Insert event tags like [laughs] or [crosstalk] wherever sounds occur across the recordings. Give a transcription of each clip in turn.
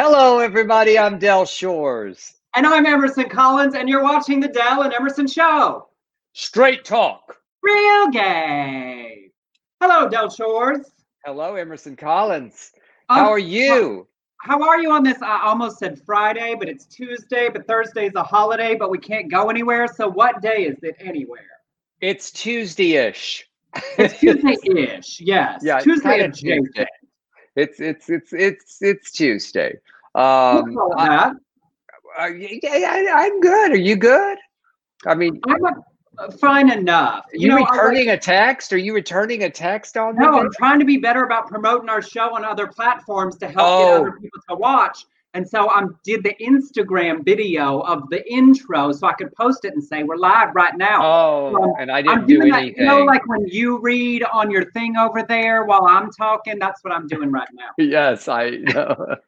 Hello, everybody. I'm Del Shores. And I'm Emerson Collins, and you're watching The Del and Emerson Show. Straight talk. Real gay. Hello, Del Shores. Hello, Emerson Collins. How Um, are you? How are you on this? I almost said Friday, but it's Tuesday, but Thursday's a holiday, but we can't go anywhere. So what day is it anywhere? It's Tuesday-ish. It's Tuesday-ish, [laughs] yes. Yeah, Tuesday. Tuesday. It's it's it's it's it's Tuesday. Um, I, that. I, I, I'm good. Are you good? I mean, I'm uh, fine enough. are You you, know, I like- returning a text? Are you returning a text on No? I'm trying to be better about promoting our show on other platforms to help Oh. get other people to watch. And so I did the Instagram video of the intro so I could post it and say we're live right now. Oh, Um, and I I'm didn't do doing that, anything. you know, like when you read on your thing over there while I'm talking. That's what I'm doing right now. [laughs] yes, I know. [laughs]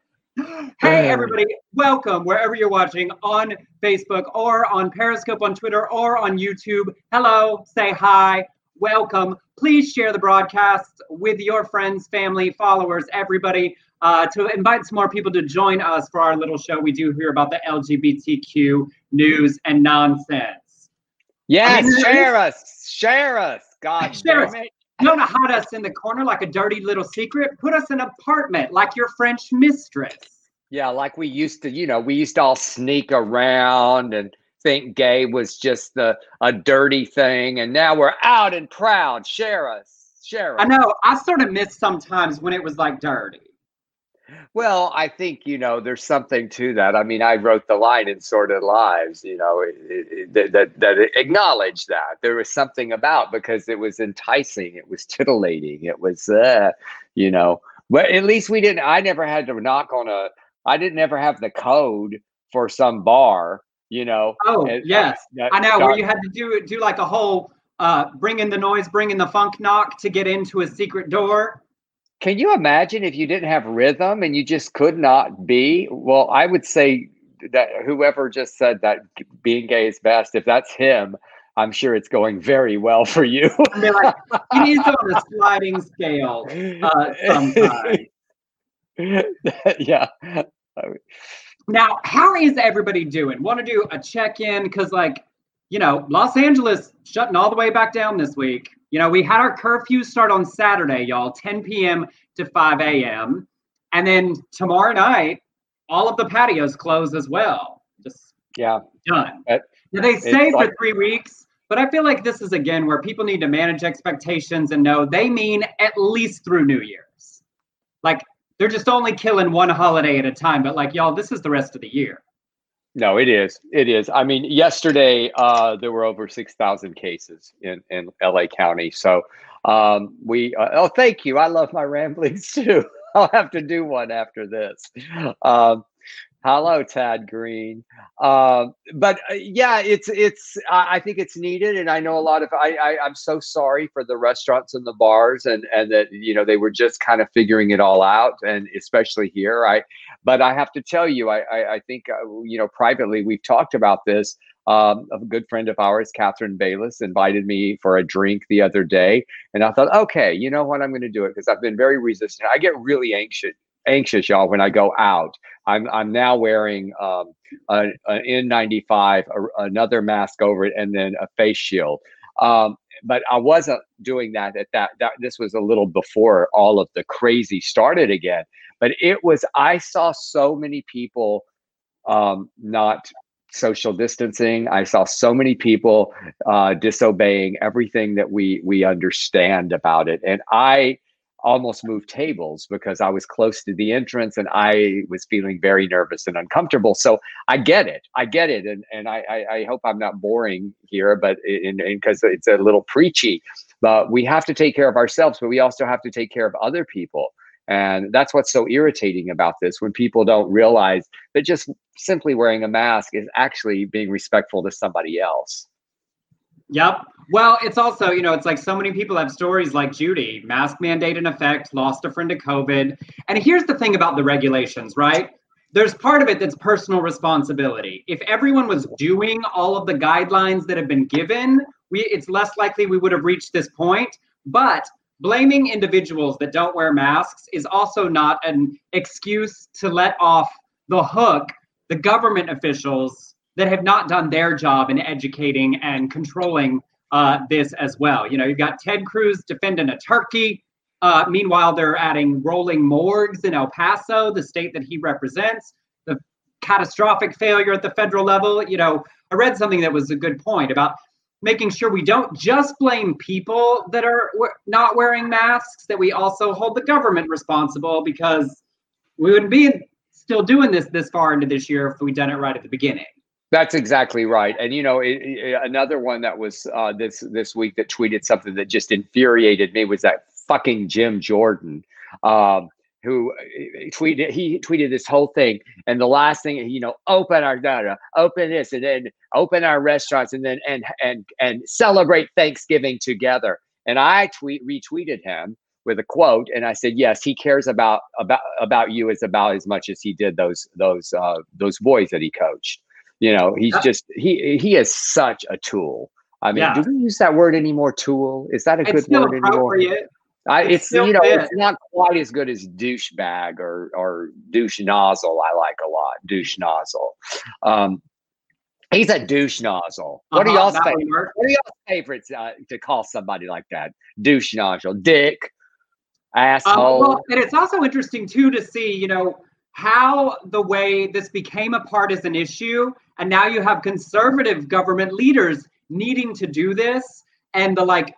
Hey, [laughs] everybody, welcome wherever you're watching on Facebook or on Periscope, on Twitter, or on YouTube. Hello, say hi, welcome. Please share the broadcast with your friends, family, followers, everybody, uh, to invite some more people to join us for our little show we do here about the LGBTQ news and nonsense. Yes, there share us, share us. God Share damn us. You don't hide us in the corner like a dirty little secret. Put us in an apartment like your French mistress. Yeah, like we used to, you know, we used to all sneak around and think gay was just the a dirty thing, and now we're out and proud. Share us, share us. I know. I sort of miss sometimes when it was like dirty. Well, I think you know there's something to that. I mean, I wrote the line in Sordid Lives, you know, it, it, it- that that acknowledged that there was something about because it was enticing, it was titillating, it was, uh, you know. But at least we didn't. I never had to knock on a. I didn't ever have the code for some bar, you know. Oh, and- yes. I know where you had to do do like a whole uh bring in the noise, bring in the funk knock to get into a secret door. Can you imagine if you didn't have rhythm and you just could not be? Well, I would say that whoever just said that being gay is best, if that's him, I'm sure it's going very well for you. And [laughs] they're like, he needs on a [laughs] sliding scale uh sometimes. [laughs] yeah. Now, how is everybody doing? Want to do a check-in? Because like, you know, Los Angeles shutting all the way back down this week. You know, we had our curfew start on Saturday, y'all, 10 p.m. to 5 a.m. And then tomorrow night, all of the patios close as well. Just Yeah. done. That- now they say like- for three weeks, but I feel like this is again where people need to manage expectations and know they mean at least through New Year's. Like they're just only killing one holiday at a time, but like y'all, this is the rest of the year. No, it is. It is. I mean, yesterday uh, there were over six thousand cases in in LA County. So um, we. Uh, oh, thank you. I love my ramblings [laughs] too. I'll have to do one after this. Um, hello, Tad Green. Um, but uh, yeah, it's it's. I, I think it's needed, and I know a lot of. I, I I'm so sorry for the restaurants and the bars, and and that you know they were just kind of figuring it all out, and especially here, I but I have to tell you, I, I, I think, uh, you know, privately, we've talked about this. Um, a good friend of ours, Catherine Bayless, invited me for a drink the other day. And I thought, okay, you know what? I'm going to do it because I've been very resistant. I get really anxious, anxious, y'all, when I go out. I'm, I'm now wearing um, an N95, a, another mask over it, and then a face shield. Um, but I wasn't doing that at that, that. This was a little before all of the crazy started again but it was i saw so many people um, not social distancing i saw so many people uh, disobeying everything that we we understand about it and i almost moved tables because i was close to the entrance and i was feeling very nervous and uncomfortable. So i get it. I get it and and i i, I hope i'm not boring here but in because it's a little preachy. But we have to take care of ourselves but we also have to take care of other people. And that's what's so irritating about this when people don't realize that just simply wearing a mask is actually being respectful to somebody else. Yep. Well, it's also, you know, it's like so many people have stories like Judy, mask mandate in effect, lost a friend to COVID. And here's the thing about the regulations, right? There's part of it that's personal responsibility. If everyone was doing all of the guidelines that have been given, we it's less likely we would have reached this point. But blaming individuals that don't wear masks is also not an excuse to let off the hook the government officials that have not done their job in educating and controlling uh, this as well. You know, you've got Ted Cruz defending a turkey. Uh, meanwhile, they're adding rolling morgues in El Paso, the state that he represents, the catastrophic failure at the federal level. You know, I read something that was a good point about making sure we don't just blame people that are not wearing masks, that we also hold the government responsible because we wouldn't be still doing this this far into this year if we'd done it right at the beginning. That's exactly right. And you know, it, it, another one that was uh, this this week that tweeted something that just infuriated me was that fucking Jim Jordan. Um, who uh, tweeted he tweeted this whole thing and the last thing you know open our data open this and then open our restaurants and then and and and celebrate thanksgiving together and i tweet retweeted him with a quote and i said yes he cares about about about you as about as much as he did those those uh those boys that he coached you know he's just he he is such a tool i mean yeah. do we use that word anymore tool is that a it's good word anymore I, it's, it's you know it's not quite as good as douchebag or or douche nozzle. I like a lot douche nozzle. Um, he's a douche nozzle. What uh-huh, are y'all's favorite? What are y'all's favorites uh, to call somebody like that? Douche nozzle, dick, asshole. Um, well, and it's also interesting too to see you know how the way this became a partisan issue, and now you have conservative government leaders needing to do this, and the like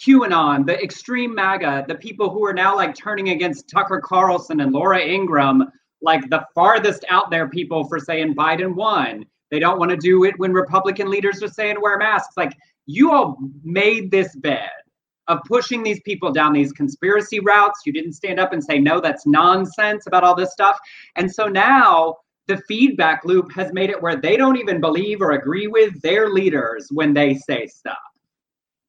QAnon, the extreme MAGA, the people who are now like turning against Tucker Carlson and Laura Ingraham, like the farthest out there people for saying Biden won. They don't want to do it when Republican leaders are saying wear masks. Like you all made this bed of pushing these people down these conspiracy routes. You didn't stand up and say, no, that's nonsense about all this stuff. And so now the feedback loop has made it where they don't even believe or agree with their leaders when they say stuff.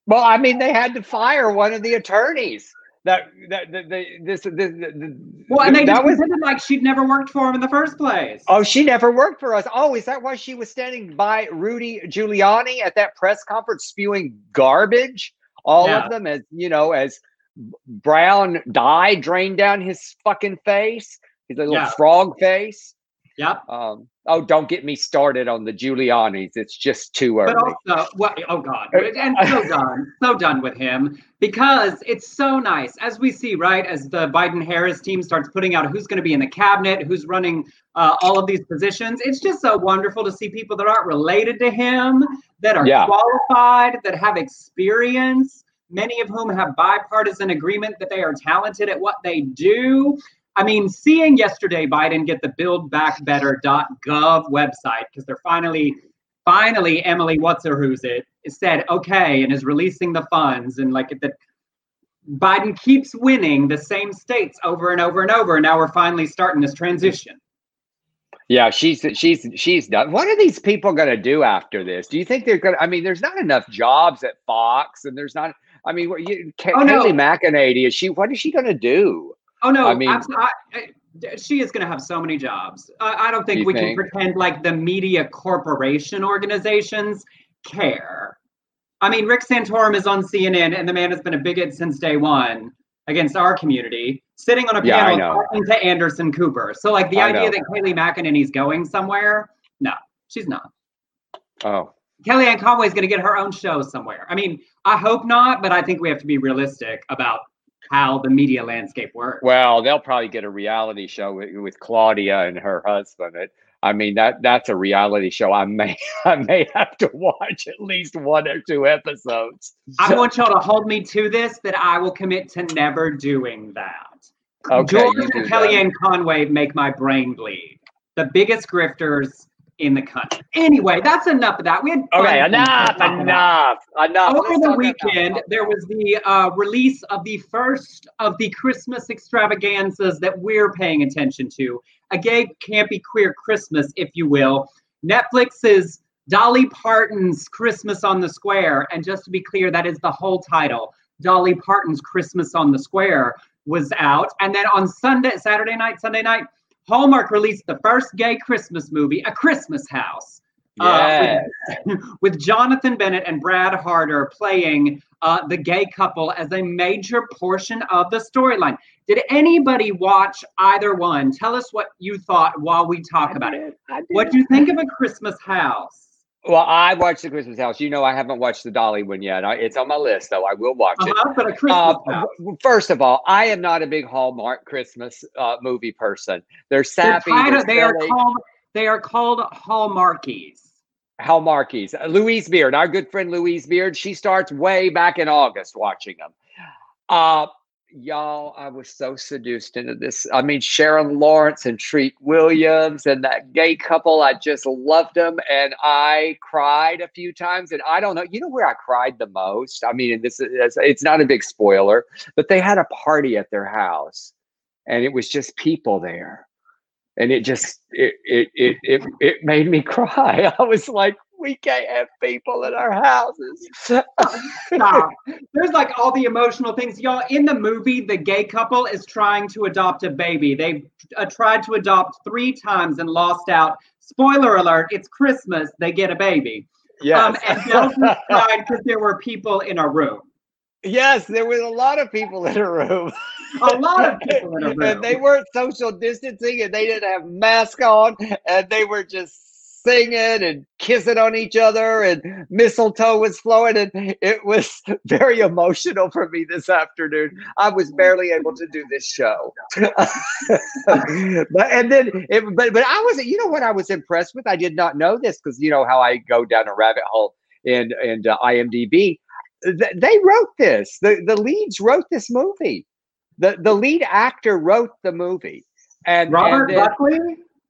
Well, I mean, they had to fire one of the attorneys. That that, that, that this, this, this, well, and they just was, like she'd never worked for him in the first place. Oh, she never worked for us. Oh, is that why she was standing by Rudy Giuliani at that press conference spewing garbage? All of them, as you know, as brown dye drained down his fucking face, his little frog face. Yep. Um, oh, don't get me started on the Giulianis. It's just too early. But also, what, oh God, and so done, so done with him because it's so nice as we see, right? As the Biden Harris team starts putting out who's going to be in the cabinet, who's running uh, all of these positions. It's just so wonderful to see people that aren't related to him, that are yeah. qualified, that have experience. Many of whom have bipartisan agreement that they are talented at what they do. I mean, seeing yesterday Biden get the buildbackbetter.gov website because they're finally, finally, Emily, what's her who's it, said okay and is releasing the funds and like that. Biden keeps winning the same states over and over and over. And now we're finally starting this transition. Yeah, she's she's she's done. What are these people going to do after this? Do you think they're going to? I mean, there's not enough jobs at Fox, and there's not. I mean, what you, oh, no. McEnany is she? What is she going to do? Oh no, I mean, I, I, she is going to have so many jobs. I, I don't think we think? can pretend like the media corporation organizations care. I mean, Rick Santorum is on CNN, and the man has been a bigot since day one against our community, sitting on a yeah, panel talking to Anderson Cooper. So, like the idea that Kayleigh McEnany's going somewhere, no, she's not. Oh. Kellyanne Conway is going to get her own show somewhere. I mean, I hope not, but I think we have to be realistic about how the media landscape works. Well, they'll probably get a reality show with, with Claudia and her husband. It, I mean that that's a reality show. I may [laughs] I may have to watch at least one or two episodes. I want y'all to hold me to this that I will commit to never doing that. Okay, George and Kellyanne Conway make my brain bleed. The biggest grifters in the country. Anyway, that's enough of that. We had okay, enough, enough, enough. Over the weekend, there was the uh, release of the first of the Christmas extravaganzas that we're paying attention to. A gay, campy, queer Christmas, if you will. Netflix's Dolly Parton's Christmas on the Square, and just to be clear, that is the whole title. Dolly Parton's Christmas on the Square was out, and then on Sunday, Saturday night, Sunday night Hallmark released the first gay Christmas movie, A Christmas House, Yes. uh, [laughs] with, with Jonathan Bennett and Brad Harder playing uh, the gay couple as a major portion of the storyline. Did anybody watch either one? Tell us what you thought while we talk I about did, it. What do you think of a Christmas house? Well, I watched the Christmas House. You know, I haven't watched the Dolly one yet. I, it's on my list, though. I will watch it. Uh-huh, Christmas Uh, first of all, I am not a big Hallmark Christmas uh, movie person. They're sappy. They're they are called they are called hallmarkies. Hallmarkies. Uh, Louise Beard, our good friend Louise Beard, she starts way back in August watching them. Uh, y'all, I was so seduced into this. I mean, Sharon Lawrence and Treat Williams and that gay couple, I just loved them. And I cried a few times. And I don't know, you know where I cried the most? I mean, this is, it's- not a big spoiler, but they had a party at their house and it was just people there and it just it it it it, it made me [laughs] cry. I was like, we can't have people in our houses. [laughs] Stop. There's like all the emotional things, y'all. In the movie, the gay couple is trying to adopt a baby. They've uh, tried to adopt three times and lost out. Spoiler alert: It's Christmas. They get a baby. yes. Um, and Belgium cried because there were people in a room. yes, there was a lot of people in a room. A lot of people in a room. [laughs] and they weren't social distancing and they didn't have masks on and they were just singing and kissing on each other and mistletoe was flowing and it was [laughs] very emotional for me this afternoon. I was barely able to do this show. [laughs] But and then it, but but i was you know what i was impressed with? I did not know this because you know how i go down a rabbit hole in in uh, imdb Th- they wrote this. The the leads wrote this movie. The the lead actor wrote the movie. And Robert and Buckley.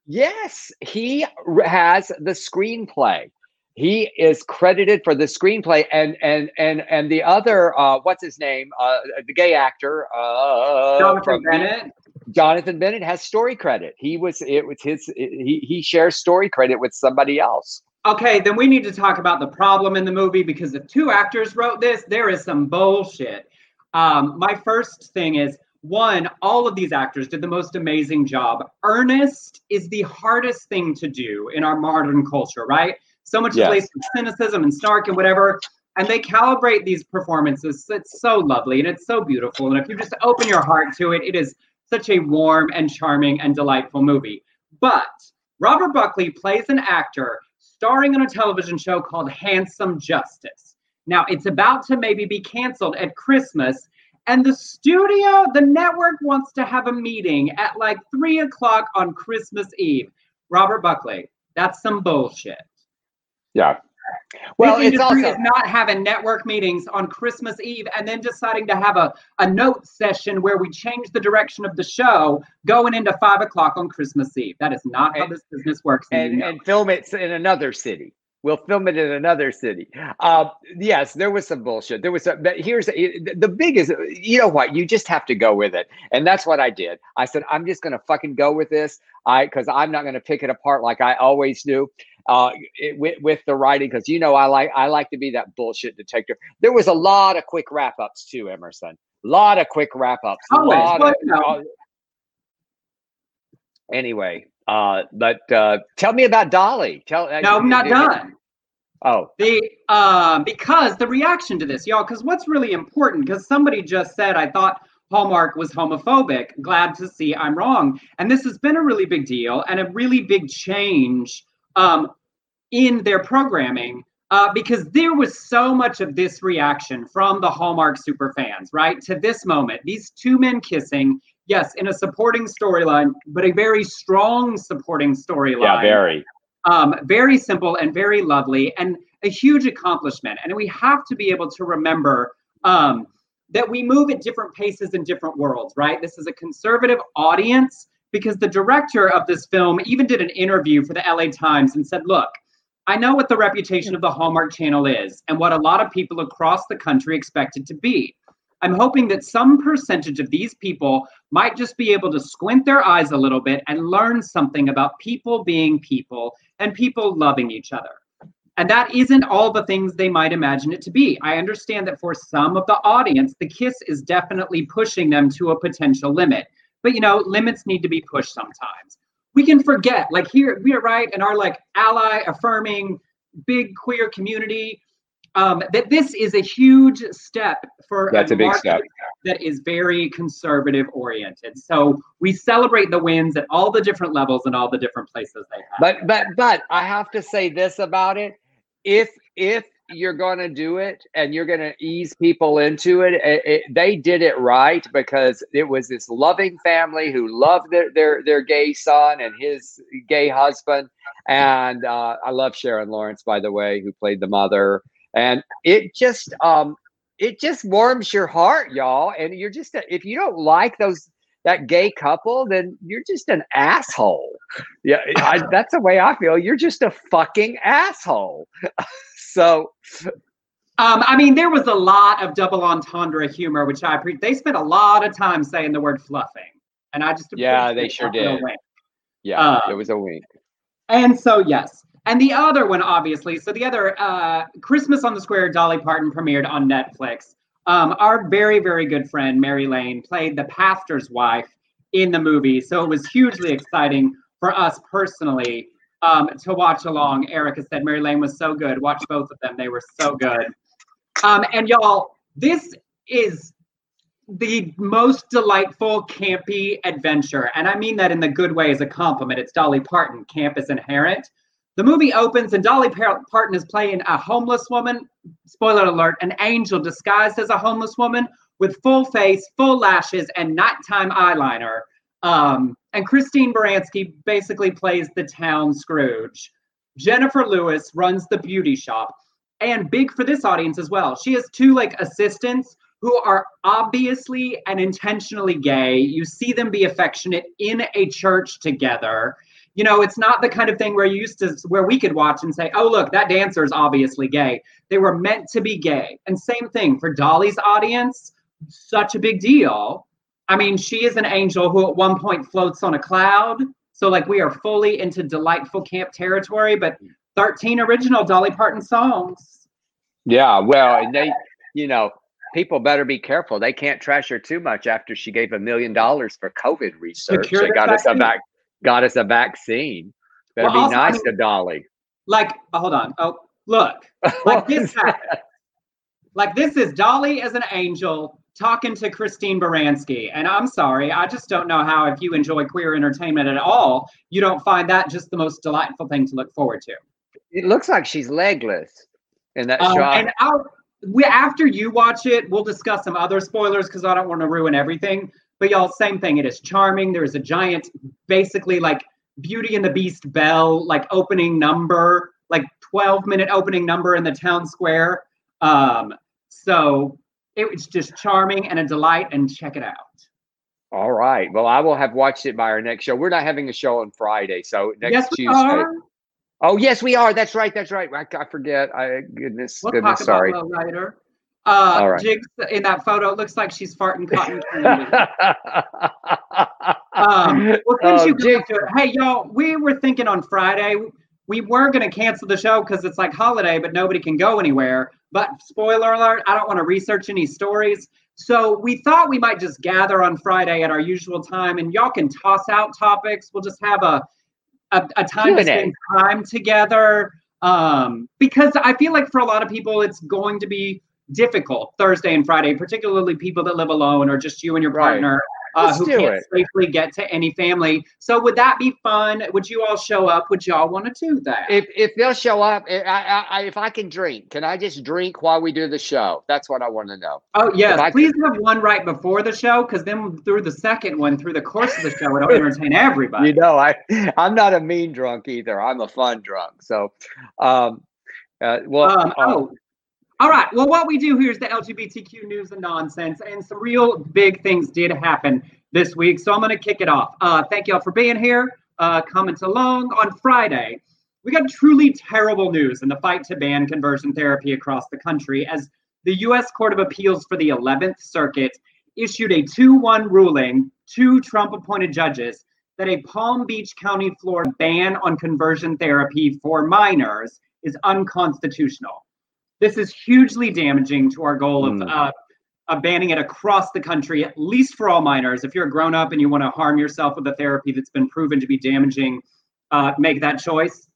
Yes, he has the screenplay. He is credited for the screenplay, and and and and the other, uh, what's his name? Uh, the gay actor, uh, Jonathan from Bennett. Jonathan Bennett has story credit. He was it was his. He he shares story credit with somebody else. Okay, then we need to talk about the problem in the movie because if two actors wrote this, there is some bullshit. Um, my first thing is one, all of these actors did the most amazing job. Earnest is the hardest thing to do in our modern culture, right? So much is laced with cynicism and snark and whatever. And they calibrate these performances. It's so lovely and it's so beautiful. And if you just open your heart to it, it is such a warm and charming and delightful movie. But Robert Buckley plays an actor starring in a television show called Handsome Justice. Now, it's about to maybe be canceled at Christmas, and the studio, the network wants to have a meeting at like three o'clock on Christmas Eve. Robert Buckley, that's some bullshit. Yeah. Well, this it's industry also is not having network meetings on Christmas Eve and then deciding to have a, a note session where we change the direction of the show going into five o'clock on Christmas Eve. That is not how And- this business works. and you and know and film it in another city. We'll film it in another city. Uh, yes, there was some bullshit. There was, some, but here's the the biggest. You know what? You just have to go with it, and that's what I did. I said, I'm just gonna fucking go with this. I because I'm not gonna pick it apart like I always do. Uh, it, with, with the writing, because you know I like I like to be that bullshit detector. There was a lot of quick wrap ups too, Emerson. A lot of quick wrap ups. Always. of- uh, anyway, uh, but uh, tell me about Dolly. Tell uh, No, I'm not done. Oh, The um because the reaction to this, y'all, because what's really important, because somebody just said I thought Hallmark was homophobic. Glad to see I'm wrong. And this has been a really big deal and a really big change um in their programming. Uh, because there was so much of this reaction from the Hallmark super fans, right? To this moment, these two men kissing, yes, in a supporting storyline, but a very strong supporting storyline yeah, very. um, very simple and very lovely and a huge accomplishment. And we have to be able to remember um, that we move at different paces in different worlds, right? This is a conservative audience because the director of this film even did an interview for the LA Times and said, look, I know what the reputation of the Hallmark Channel is and what a lot of people across the country expect it to be. I'm hoping that some percentage of these people might just be able to squint their eyes a little bit and learn something about people being people and people loving each other. And that isn't all the things they might imagine it to be. I understand that for some of the audience, the kiss is definitely pushing them to a potential limit. But you know, limits need to be pushed sometimes. we can forget. Like here, we are right in our like ally affirming big queer community. Um, that this is a huge step for That's a big market step. that is very conservative oriented. So we celebrate the wins at all the different levels and all the different places they have. But but but I have to say this about it: if if you're going to do it and you're going to ease people into it, it, it, they did it right because it was this loving family who loved their their their gay son and his gay husband, and uh, I love Sharon Lawrence by the way, who played the mother, and it just um it just warms your heart, y'all, and you're just a, if you don't like those that gay couple, then you're just an asshole. Yeah, I, [laughs] that's the way I feel. You're just a fucking asshole. [laughs] so, Um, I mean, there was a lot of double entendre humor, which I appreciate. They spent a lot of time saying the word fluffing, and I just Yeah, they sure that in a did. yeah, Uh, it was a wink. And so, yes. And the other one, obviously, so the other uh, Christmas on the Square, Dolly Parton premiered on Netflix. Um, our very, very good friend Mary Lane played the pastor's wife in the movie, so it was hugely exciting for us personally um, to watch along. Erica said Mary Lane was so good. Watch both of them; they were so good. Um, and y'all, this is the most delightful campy adventure, and I mean that in the good way as a compliment. It's Dolly Parton. Camp is inherent. The movie opens and Dolly Parton is playing a homeless woman. Spoiler alert: an angel disguised as a homeless woman with full face, full lashes, and nighttime eyeliner. Um, and Christine Baranski basically plays the town Scrooge. Jennifer Lewis runs the beauty shop, and big for this audience as well. She has two like assistants who are obviously and intentionally gay. You see them be affectionate in a church together. You know, it's not the kind of thing where you used to where we could watch and say, "Oh, look, that dancer is obviously gay." They were meant to be gay. And same thing for Dolly's audience, such a big deal. I mean, she is an angel who at one point floats on a cloud. So like we are fully into delightful camp territory, but 13 original Dolly Parton songs. Yeah, well, and they, you know, people better be careful. They can't trash her too much after she gave a million dollars for COVID research. cure They got us vac, got us a vaccine. Better Well, be also, I nice mean- to Dolly. Like, oh, hold on. Oh, look. [laughs] Like this happened. Like this is Dolly as an angel talking to Christine Baranski. And I'm sorry, I just don't know how if you enjoy queer entertainment at all, you don't find that just the most delightful thing to look forward to. It looks like she's legless in that Um, shot. and I'll, we, after you watch it, we'll discuss some other spoilers because I don't want to ruin everything. But y'all, same thing. It is charming. There's a giant, basically like Beauty and the Beast bell, like opening number, like 12 minute opening number in the town square. Um, so it was just charming and a delight. And check it out. All right. Well, I will have watched it by our next show. We're not having a show on Friday, so next yes, we Tuesday. are. Oh, yes, we are. That's right. That's right. I, I forget. I goodness, We'll goodness, talk sorry. later. Uh, All right. Jigs in that photo, it looks like she's farting cotton [laughs] candy. Um, well, since Oh, you to hey y'all, we were thinking on Friday we were going to cancel the show because it's like holiday, but nobody can go anywhere. But spoiler alert, I don't want to research any stories. So we thought we might just gather on Friday at our usual time, and y'all can toss out topics. We'll just have a a, a time Q&A. spend time together. Um, because I feel like for a lot of people, it's going to be difficult Thursday and Friday, particularly people that live alone or just you and your Right. partner uh, who can't it. safely get to any family. So would that be fun? Would you all show up? Would y'all want to do that? if if they'll show up, I, I, I, if I can drink, can I just drink while we do the show? That's what I want to know. oh yes, if please have one right before the show, because then through the second one, through the course of the show, it'll entertain [laughs] everybody. You know, I I'm not a mean drunk either. I'm a fun drunk. So, um, uh, well, Um, uh, oh, all right. Well, what we do here is the LGBTQ news and nonsense, and some real big things did happen this week. So I'm going to kick it off. Uh, thank y'all for being here. Uh, comment along on Friday. We got truly terrible news in the fight to ban conversion therapy across the country as the U.S. Court of Appeals for the 11th Circuit issued a 2 1 ruling to Trump appointed judges that a Palm Beach County, Florida ban on conversion therapy for minors is unconstitutional. This is hugely damaging to our goal of Mm. uh, of banning it across the country, at least for all minors. If you're a grown up and you want to harm yourself with a therapy that's been proven to be damaging, uh, make that choice.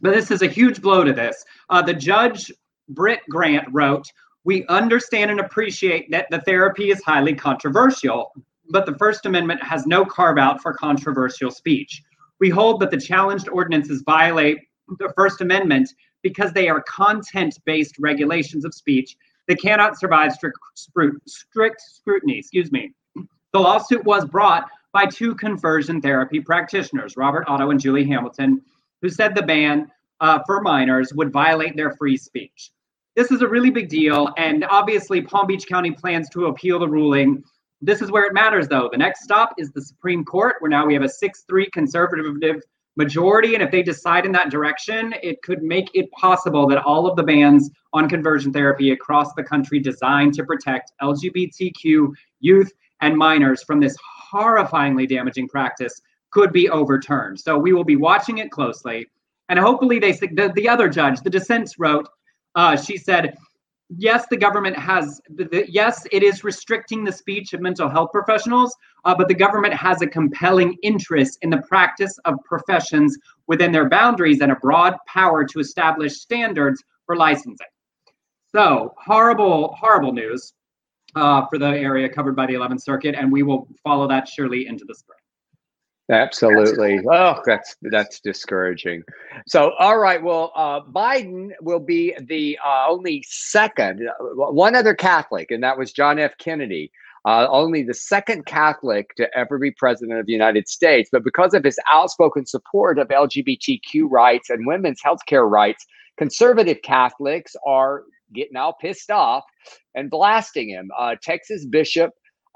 But this is a huge blow to this. Uh, the judge, Britt Grant, wrote, We understand and appreciate that the therapy is highly controversial, but the First Amendment has no carve out for controversial speech. We hold that the challenged ordinances violate the First Amendment because they are content based regulations of speech that cannot survive strict, strict scrutiny. Excuse me. The lawsuit was brought by two conversion therapy practitioners, Robert Otto and Julie Hamilton, who said the ban uh, for minors would violate their free speech. This is a really big deal, and obviously, Palm Beach County plans to appeal the ruling. This is where it matters, though. The next stop is the Supreme Court, where now we have a 6 3 conservative majority. And if they decide in that direction, it could make it possible that all of the bans on conversion therapy across the country designed to protect LGBTQ youth and minors from this horrifyingly damaging practice could be overturned. So we will be watching it closely. And hopefully, they the, the other judge, the dissents wrote, uh, she said, yes, the government has, the, yes, it is restricting the speech of mental health professionals, uh, but the government has a compelling interest in the practice of professions within their boundaries and a broad power to establish standards for licensing. So, horrible, horrible news uh, for the area covered by the 11th Circuit, and we will follow that surely into the spring. Absolutely. Oh, that's that's discouraging. So, all right. Well, uh, Biden will be the uh, only second, uh, one other Catholic, and that was John F. Kennedy. Uh, only the second Catholic to ever be president of the United States. But because of his outspoken support of LGBTQ rights and women's healthcare rights, conservative Catholics are getting all pissed off and blasting him. Uh, Texas Bishop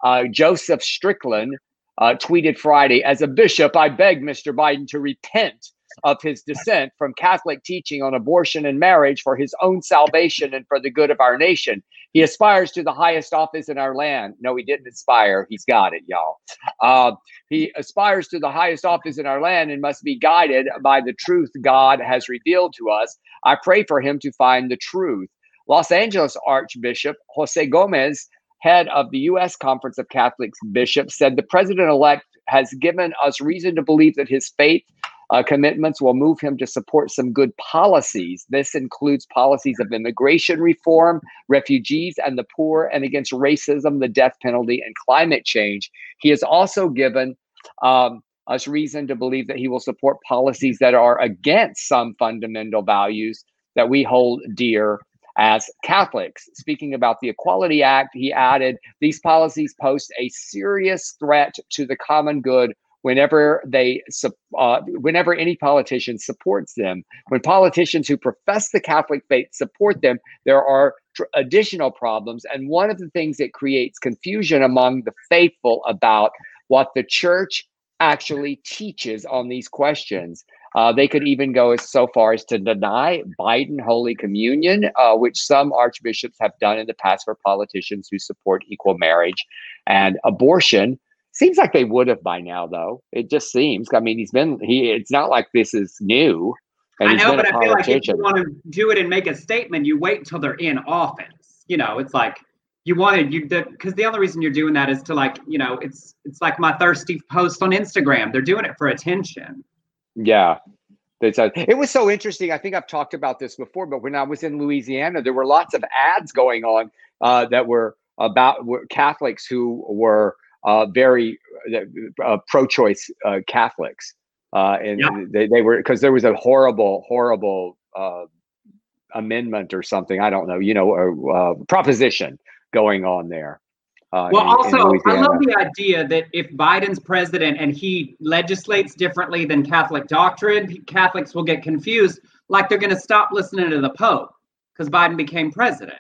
uh, Joseph Strickland uh, tweeted Friday As a bishop, I beg Mr. Biden to repent of his dissent from Catholic teaching on abortion and marriage for his own salvation and for the good of our nation. He aspires to the highest office in our land. No, he didn't aspire. He's got it, y'all. Uh, he aspires to the highest office in our land and must be guided by the truth God has revealed to us. I pray for him to find the truth. Los Angeles Archbishop Jose Gomez head of the U.S. Conference of Catholics bishops, said the president elect has given us reason to believe that his faith uh, commitments will move him to support some good policies. This includes policies of immigration reform, refugees and the poor, and against racism, the death penalty, and climate change. He has also given um, us reason to believe that he will support policies that are against some fundamental values that we hold dear as Catholics. Speaking about the Equality Act, he added these policies pose a serious threat to the common good whenever they uh, whenever any politician supports them when politicians who profess the catholic faith support them there are tr- additional problems and one of the things that creates confusion among the faithful about what the church actually teaches on these questions uh, they could even go as so far as to deny Biden Holy Communion, uh, which some archbishops have done in the past for politicians who support equal marriage and abortion. Seems like they would have by now, though. It just seems. I mean, he's been he. It's not like this is new. I know, but I feel like if you want to do it and make a statement, you wait until they're in office. You know, it's like you wanted you because the, the only reason you're doing that is to like you know it's it's like my thirsty post on Instagram. They're doing it for attention. Yeah. It was so interesting. I think I've talked about this before, but when I was in Louisiana, there were lots of ads going on uh, that were about were Catholics who were uh, very uh, pro-choice uh, Catholics, uh, and yeah. they, they were because there was a horrible, horrible uh, amendment or something. I don't know, you know, a proposition going on there. Uh, well, in, also, in I love the idea that if Biden's president and he legislates differently than Catholic doctrine, Catholics will get confused, like they're going to stop listening to the Pope because Biden became president.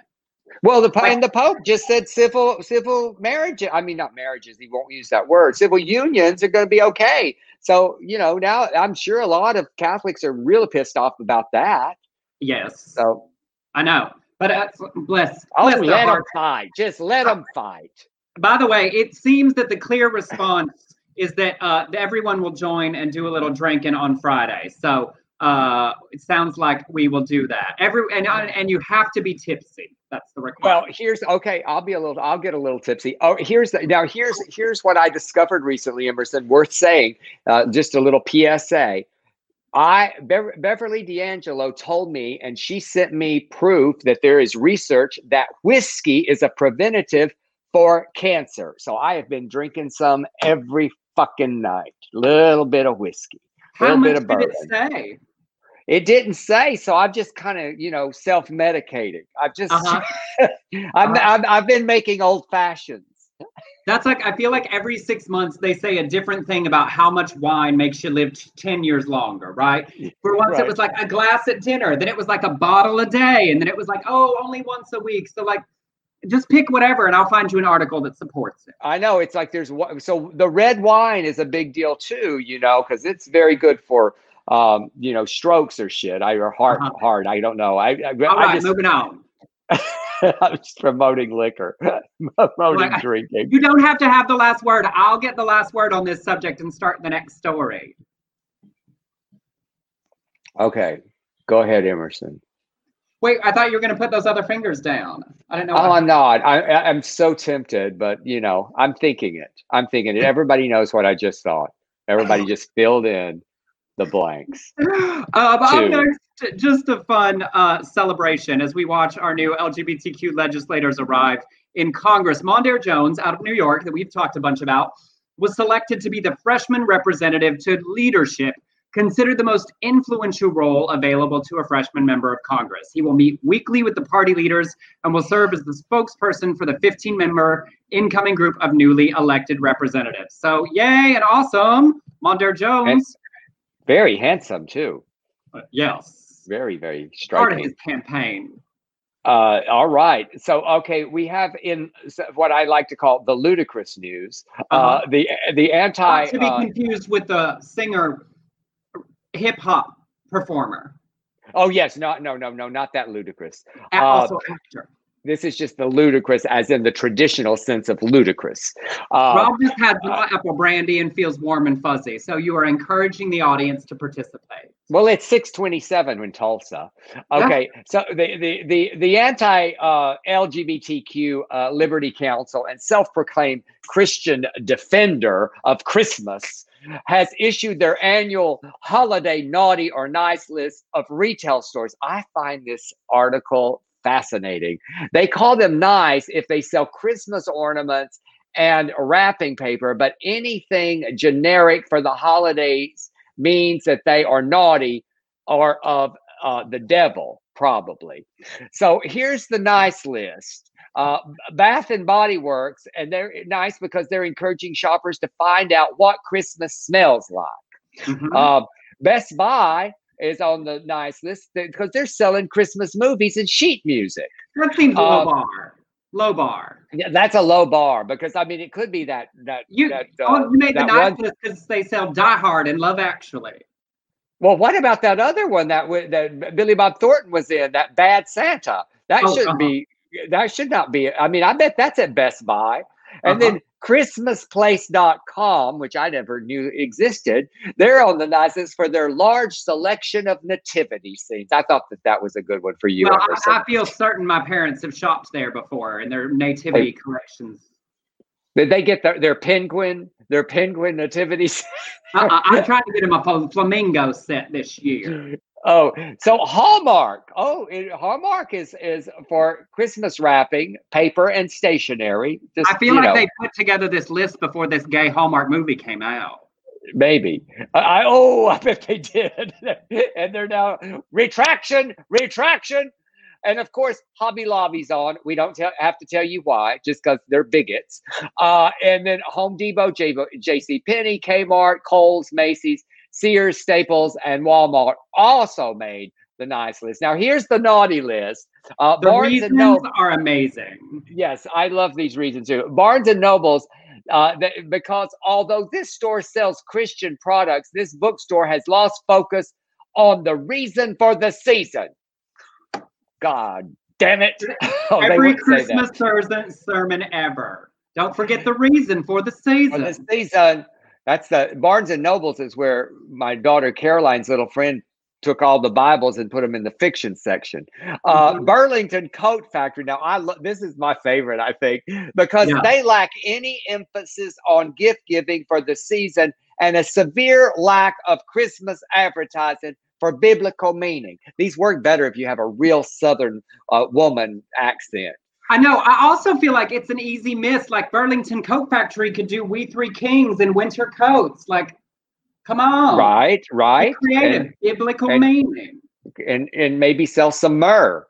Well, the and the Pope just said civil civil marriage. I mean, not marriages. He won't use that word. Civil unions are going to be okay. So you know now, I'm sure a lot of Catholics are really pissed off about that. Yes. So I know. But uh, bless, oh, bless let them fight. Just let them fight. By the way, it seems that the clear response is that uh, everyone will join and do a little drinking on Friday. So uh, it sounds like we will do that. Every and and you have to be tipsy. That's the requirement. Well, here's okay. I'll be a little. I'll get a little tipsy. Oh, here's the, now. Here's here's what I discovered recently, Emerson. Worth saying. Uh, just a little PSA. I Be- Beverly D'Angelo told me, and she sent me proof that there is research that whiskey is a preventative for cancer. So I have been drinking some every fucking night. Little bit of whiskey. How little much bit of did it bourbon. say? It didn't say, so I've just kind of, you know, self-medicated. I've just, Uh-huh. [laughs] I'm, Uh-huh. I've been making old fashions. That's like I feel like every six months they say a different thing about how much wine makes you live ten years longer, right? For once it was like a glass at dinner, then it was like a bottle a day, and then it was like oh only once a week. So like, just pick whatever, and I'll find you an article that supports it. I know it's like there's. So the red wine is a big deal too, you know, because it's very good for, um, you know, strokes or shit. I or heart, Uh-huh. heart. I don't know. I, I, All I right, just, moving on. [laughs] [laughs] I'm just promoting liquor, [laughs] promoting Like, drinking. You don't have to have the last word. I'll get the last word on this subject and start the next story. Okay, go ahead, Emerson. Wait, I thought you were going to put those other fingers down. I didn't know. Oh, I'm not. I, I- I'm so tempted, but you know, I'm thinking it. I'm thinking it. Everybody knows what I just thought. Everybody [laughs] just filled in the blanks. [laughs] Uh, Two. next, just a fun uh, celebration as we watch our new LGBTQ legislators arrive in Congress. Mondaire Jones, out of New York, that we've talked a bunch about, was selected to be the freshman representative to leadership, considered the most influential role available to a freshman member of Congress. He will meet weekly with the party leaders and will serve as the spokesperson for the 15 member incoming group of newly elected representatives. So, yay and awesome, Mondaire Jones. Very handsome too. Uh, yes. Very, very striking. Part of his campaign. Uh, all right. So, okay, we have in what I like to call the ludicrous news, uh, Uh-huh. the the anti. Not to be uh, confused with the singer, hip hop performer, oh yes, no, no, no, no, not that Ludacris. Uh, also actor. This is just the ludicrous, as in the traditional sense of ludicrous. Uh, Rob just had apple brandy and feels warm and fuzzy. So you are encouraging the audience to participate. Well, it's 627 in Tulsa. Okay, so the the the the anti uh, LGBTQ uh, Liberty Counsel and self-proclaimed Christian defender of Christmas has issued their annual holiday naughty or nice list of retail stores. I find this article fascinating. They call them nice if they sell Christmas ornaments and wrapping paper, but anything generic for the holidays means that they are naughty or of uh, the devil, probably. So here's the nice list. Uh, Bath and Body Works, and they're nice because they're encouraging shoppers to find out what Christmas smells like. Mhm. Uh, Best Buy is on the nice list because they're selling Christmas movies and sheet music. that seems low uh, bar. Low bar. Yeah, That's a low bar because I mean it could be that that You, that, oh, uh, you made the nice one- list because they sell Die Hard and Love Actually. Well, what about that other one that that Billy Bob Thornton was in? That Bad Santa. That Oh, shouldn't uh-huh. be. That should not be. I mean, I bet that's at Best Buy. And Uh-huh. then ChristmasPlace.com, which I never knew existed, they're on the nicest for their large selection of nativity scenes. I thought that that was a good one for you, well, I, I feel certain my parents have shopped there before in their nativity collections. Did they get their, their penguin, their penguin nativity? Uh-uh, I'm trying to get him a flamingo set this year. [laughs] Oh, so Hallmark. Oh, it, Hallmark is is for Christmas wrapping, paper, and stationery. Just I feel like know, they put together this list before this gay Hallmark movie came out. maybe. I, I oh, I bet they did, [laughs] and they're now retraction, retraction, and of course Hobby Lobby's on. We don't tell, have to tell you why, just because they're bigots. Uh, and then Home Depot, J, J.C. Penney, Kmart, Kohl's, Macy's, Sears, Staples, and Walmart also made the nice list. Now here's the naughty list. Uh, The Barnes and reasons Noble. are amazing. Yes, I love these reasons too. Barnes and Nobles, uh, because although this store sells Christian products, this bookstore has lost focus on the reason for the season. God damn it! [laughs] Oh, Every would say that. Christmas sermon ever. Don't forget the reason for the For the season. That's the Barnes and Nobles is where my daughter Caroline's little friend took all the Bibles and put them in the fiction section. Uh, mm-hmm. Burlington Coat Factory. Now, I lo- this is my favorite, I think, because yeah. they lack any emphasis on gift giving for the season and a severe lack of Christmas advertising for biblical meaning. These work better if you have a real Southern uh, woman accent. I know. I also feel like it's an easy miss. Like Burlington Coat Factory could do We Three Kings and winter coats. Like Come on. Right, right. creative, and, biblical and, meaning. And and maybe sell some myrrh.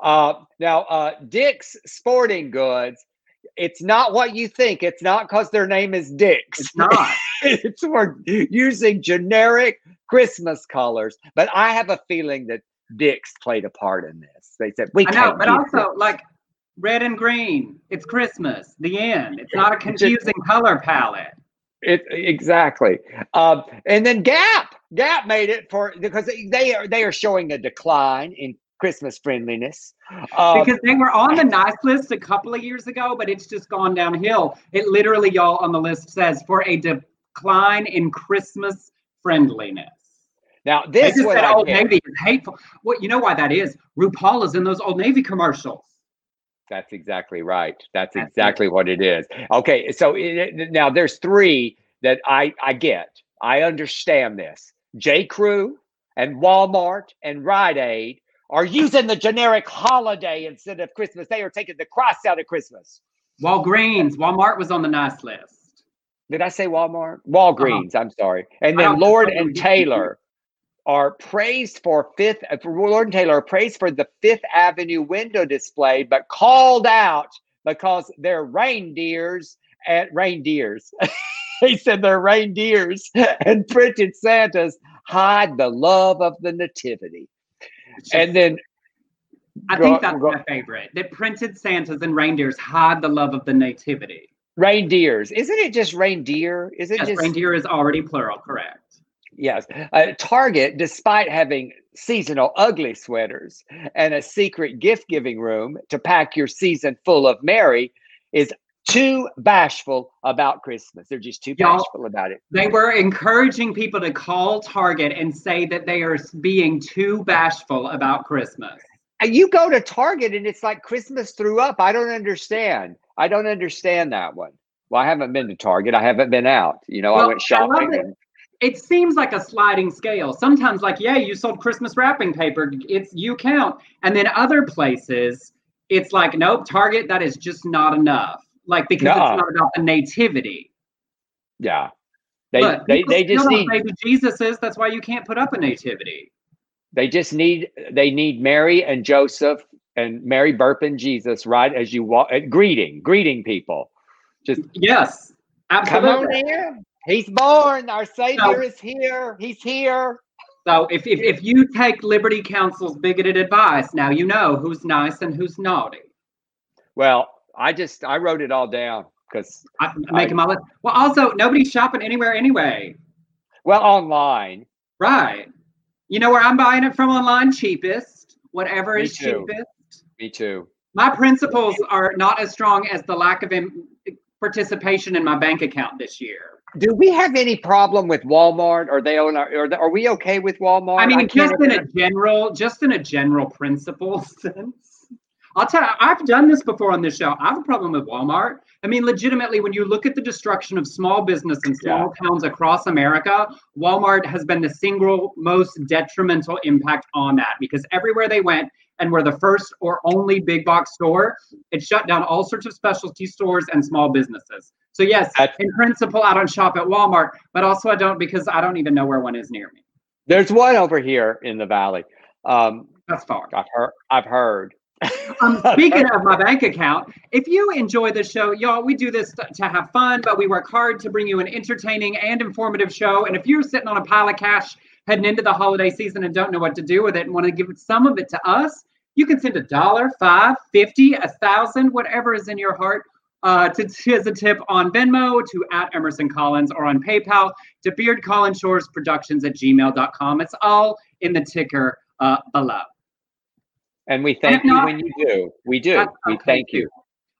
Uh, now, uh, Dick's Sporting Goods. It's not what you think. It's not because their name is Dick's. It's not. [laughs] it's for using generic Christmas colors. But I have a feeling that Dick's played a part in this. They said we. I know, but also like red and green. It's Christmas. The end. It's not a confusing color palette. It exactly, um, and then Gap. Gap made it for because they are they are showing a decline in Christmas friendliness um, because they were on the nice list a couple of years ago, but it's just gone downhill. It literally, y'all, on the list says for a decline in Christmas friendliness. Now this just said Old Navy is hateful. What well, you know why that is? RuPaul is in those Old Navy commercials. That's exactly right. That's, exactly what it is. Okay, so it, now there's three that I I get. I understand this. J. Crew and Walmart and Rite Aid are using the generic holiday instead of Christmas. They are taking the cross out of Christmas. Walgreens, Walmart was on the nice list. Did I say Walmart? Walgreens. Uh-huh. I'm sorry. And then Lord and Taylor are praised for Fifth, uh, Lord and Taylor are praised for the Fifth Avenue window display, but called out because they're reindeers at reindeers. [laughs] he said they're reindeers [laughs] and printed Santas hide the love of the nativity. And then I go, think that's go, my favorite. That printed Santas and reindeers hide the love of the nativity. Reindeers. Isn't it just reindeer? Is it yes, just reindeer is already plural, correct? Yes. Uh, Target, despite having seasonal ugly sweaters and a secret gift giving room to pack your season full of Mary, is too bashful about Christmas. They're just too Y'all, bashful about it. They were encouraging people to call Target and say that they are being too bashful about Christmas. And you go to Target and it's like Christmas threw up. I don't understand. I don't understand that one. Well, I haven't been to Target. I haven't been out. You know, well, I went shopping. I and, it seems like a sliding scale. Sometimes, like, yeah, you sold Christmas wrapping paper, it's you count. And then other places, it's like, nope, Target, that is just not enough. Like, because no. it's not about the nativity. Yeah. They but they, they just need baby Jesus is. That's why you can't put up a nativity. They just need they need Mary and Joseph and Mary burping Jesus right as you walk uh, greeting greeting people. Just yes, absolutely. Come on here. He's born. Our Savior so, is here. He's here. So if, if, if you take Liberty Counsel's bigoted advice, now you know who's nice and who's naughty. Well, I just I wrote it all down because I'm making my list. Well, also nobody's shopping anywhere anyway. Well, online. Right. You know where I'm buying it from online? Cheapest. Whatever Me is too. cheapest. Me too. My principles are not as strong as the lack of participation in my bank account this year do we have any problem with Walmart? Are they on our, are, are we okay with Walmart? I mean, I just in a general, just in a general principle [laughs] sense. I'll tell you, I've done this before on this show. I have a problem with Walmart. I mean, legitimately, when you look at the destruction of small business in small yeah. towns across America, Walmart has been the single most detrimental impact on that because everywhere they went and were the first or only big box store, it shut down all sorts of specialty stores and small businesses. So yes, That's, in principle, I don't shop at Walmart, but also I don't because I don't even know where one is near me. There's one over here in the valley. Um, That's far. I've heard. I've heard. [laughs] um, speaking [laughs] of my bank account, if you enjoy the show, y'all, we do this to have fun, but we work hard to bring you an entertaining and informative show. And if you're sitting on a pile of cash heading into the holiday season and don't know what to do with it and want to give some of it to us, you can send a dollar, five, fifty, a thousand, whatever is in your heart uh, to, as a tip on Venmo to at Emerson Collins or on PayPal to Beard Collins Shores Productions at gmail.com. It's all in the ticker uh, below. And we thank and you not, when you do. We do. We thank you.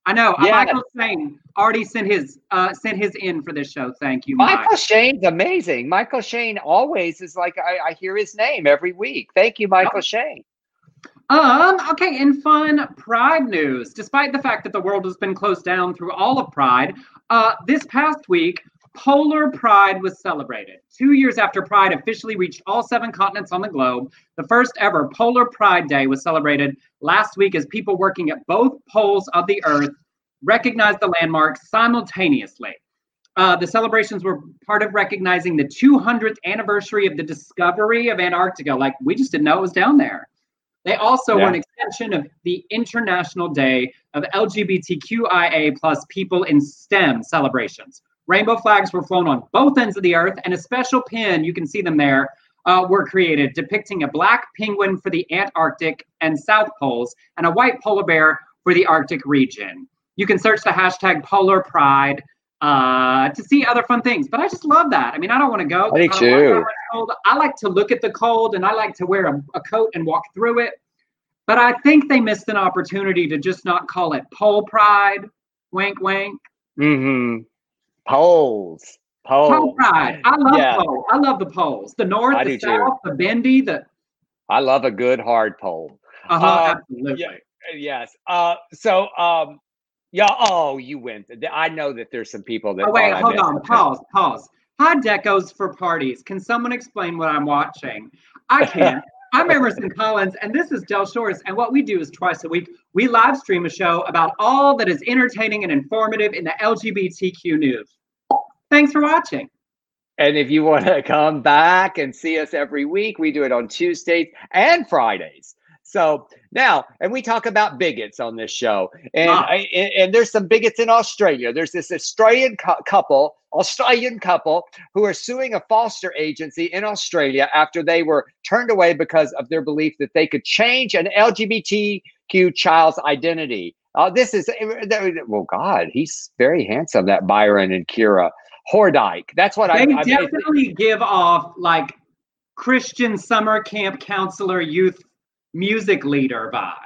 I know. Yeah. Michael Shane already sent his uh, sent his in for this show. Thank you, Michael Mike. Shane's amazing. Michael Shane always is like I, I hear his name every week. Thank you, Michael Shane. Um, okay, in fun Pride news, despite the fact that the world has been closed down through all of Pride, uh, this past week, Polar Pride was celebrated. Two years after Pride officially reached all seven continents on the globe, the first ever Polar Pride Day was celebrated last week as people working at both poles of the Earth recognized the landmark simultaneously. Uh, the celebrations were part of recognizing the 200th anniversary of the discovery of Antarctica. Like, we just didn't know it was down there. They also were an extension of the International Day of LGBTQIA plus people in STEM celebrations. Rainbow flags were flown on both ends of the earth, and a special pin, you can see them there, uh, were created depicting a black penguin for the Antarctic and South Poles and a white polar bear for the Arctic region. You can search the hashtag Polar Pride uh, to see other fun things. But I just love that. I mean, I don't want to go. I do don't like too. cold. I like to look at the cold and I like to wear a, a coat and walk through it. But I think they missed an opportunity to just not call it Pole Pride. Wink, wink. Mm-hmm. Poles. Poles. Pole Pride. I love Yeah. pole. I love the poles. The north, I the do too. the bendy, the I love a good hard pole. uh-huh, Uh, absolutely. yeah. Yes. Uh. So. Um. Yeah. Oh, you went. I know that there's some people that. Oh wait, hold on. it. Pause. Pause. High decos for parties. Can someone explain what I'm watching? I can't. [laughs] I'm Emerson Collins, and this is Del Shores. And what we do is twice a week, we live stream a show about all that is entertaining and informative in the LGBTQ news. Thanks for watching. And if you want to come back and see us every week, we do it on Tuesdays and Fridays. So now, and we talk about bigots on this show, and Ah. I, and, and there's some bigots in Australia. There's this Australian cou- couple, Australian couple, who are suing a foster agency in Australia after they were turned away because of their belief that they could change an LGBTQ child's identity. Uh, this is well, God, he's very handsome. That Byron and Kira Hordyke. That's what I. They I definitely give off like Christian summer camp counselor youth music leader vibes.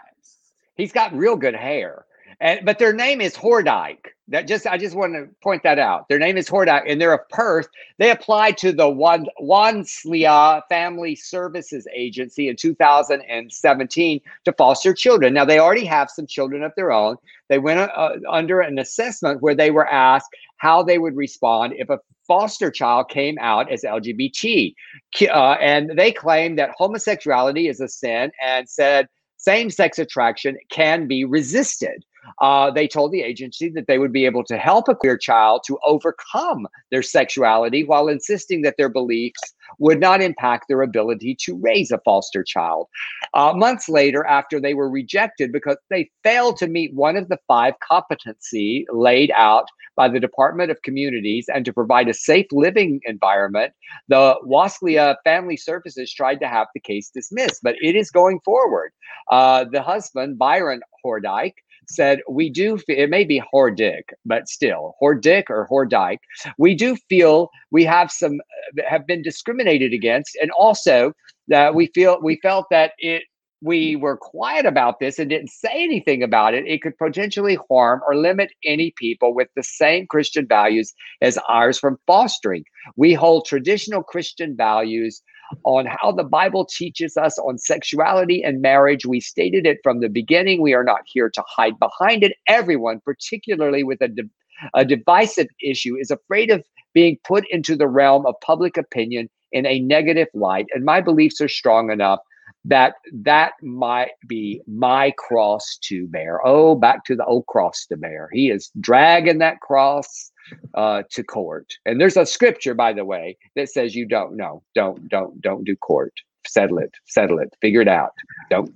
He's got real good hair. And but their name is Hordyke. That just I just want to point that out. Their name is Hordyke, and they're of Perth. They applied to the Wan Wanslea Family Services Agency in 2017 to foster children. Now they already have some children of their own. They went uh, under an assessment where they were asked how they would respond if a foster child came out as LGBT, uh, and they claimed that homosexuality is a sin and said same-sex attraction can be resisted. Uh, they told the agency that they would be able to help a queer child to overcome their sexuality while insisting that their beliefs would not impact their ability to raise a foster child. Uh, months later, after they were rejected because they failed to meet one of the five competency laid out by the Department of Communities and to provide a safe living environment, the Wanslea Family Services tried to have the case dismissed, but it is going forward. Uh, the husband, Byron Hordyke, said, We do, it may be Hordick, but still, Hordick or Hordyke, we do feel we have some, uh, have been discriminated against. And also that we feel, we felt that it, we were quiet about this and didn't say anything about it, it could potentially harm or limit any people with the same Christian values as ours from fostering. We hold traditional Christian values on how the Bible teaches us on sexuality and marriage. We stated it from the beginning. We are not here to hide behind it. Everyone, particularly with a, di- a divisive issue, is afraid of being put into the realm of public opinion in a negative light. And my beliefs are strong enough that that might be my cross to bear. Oh, back to the old cross to bear. He is dragging that cross uh, to court. And there's a scripture, by the way, that says you don't know, don't, don't, don't do court. Settle it, settle it, figure it out. Don't.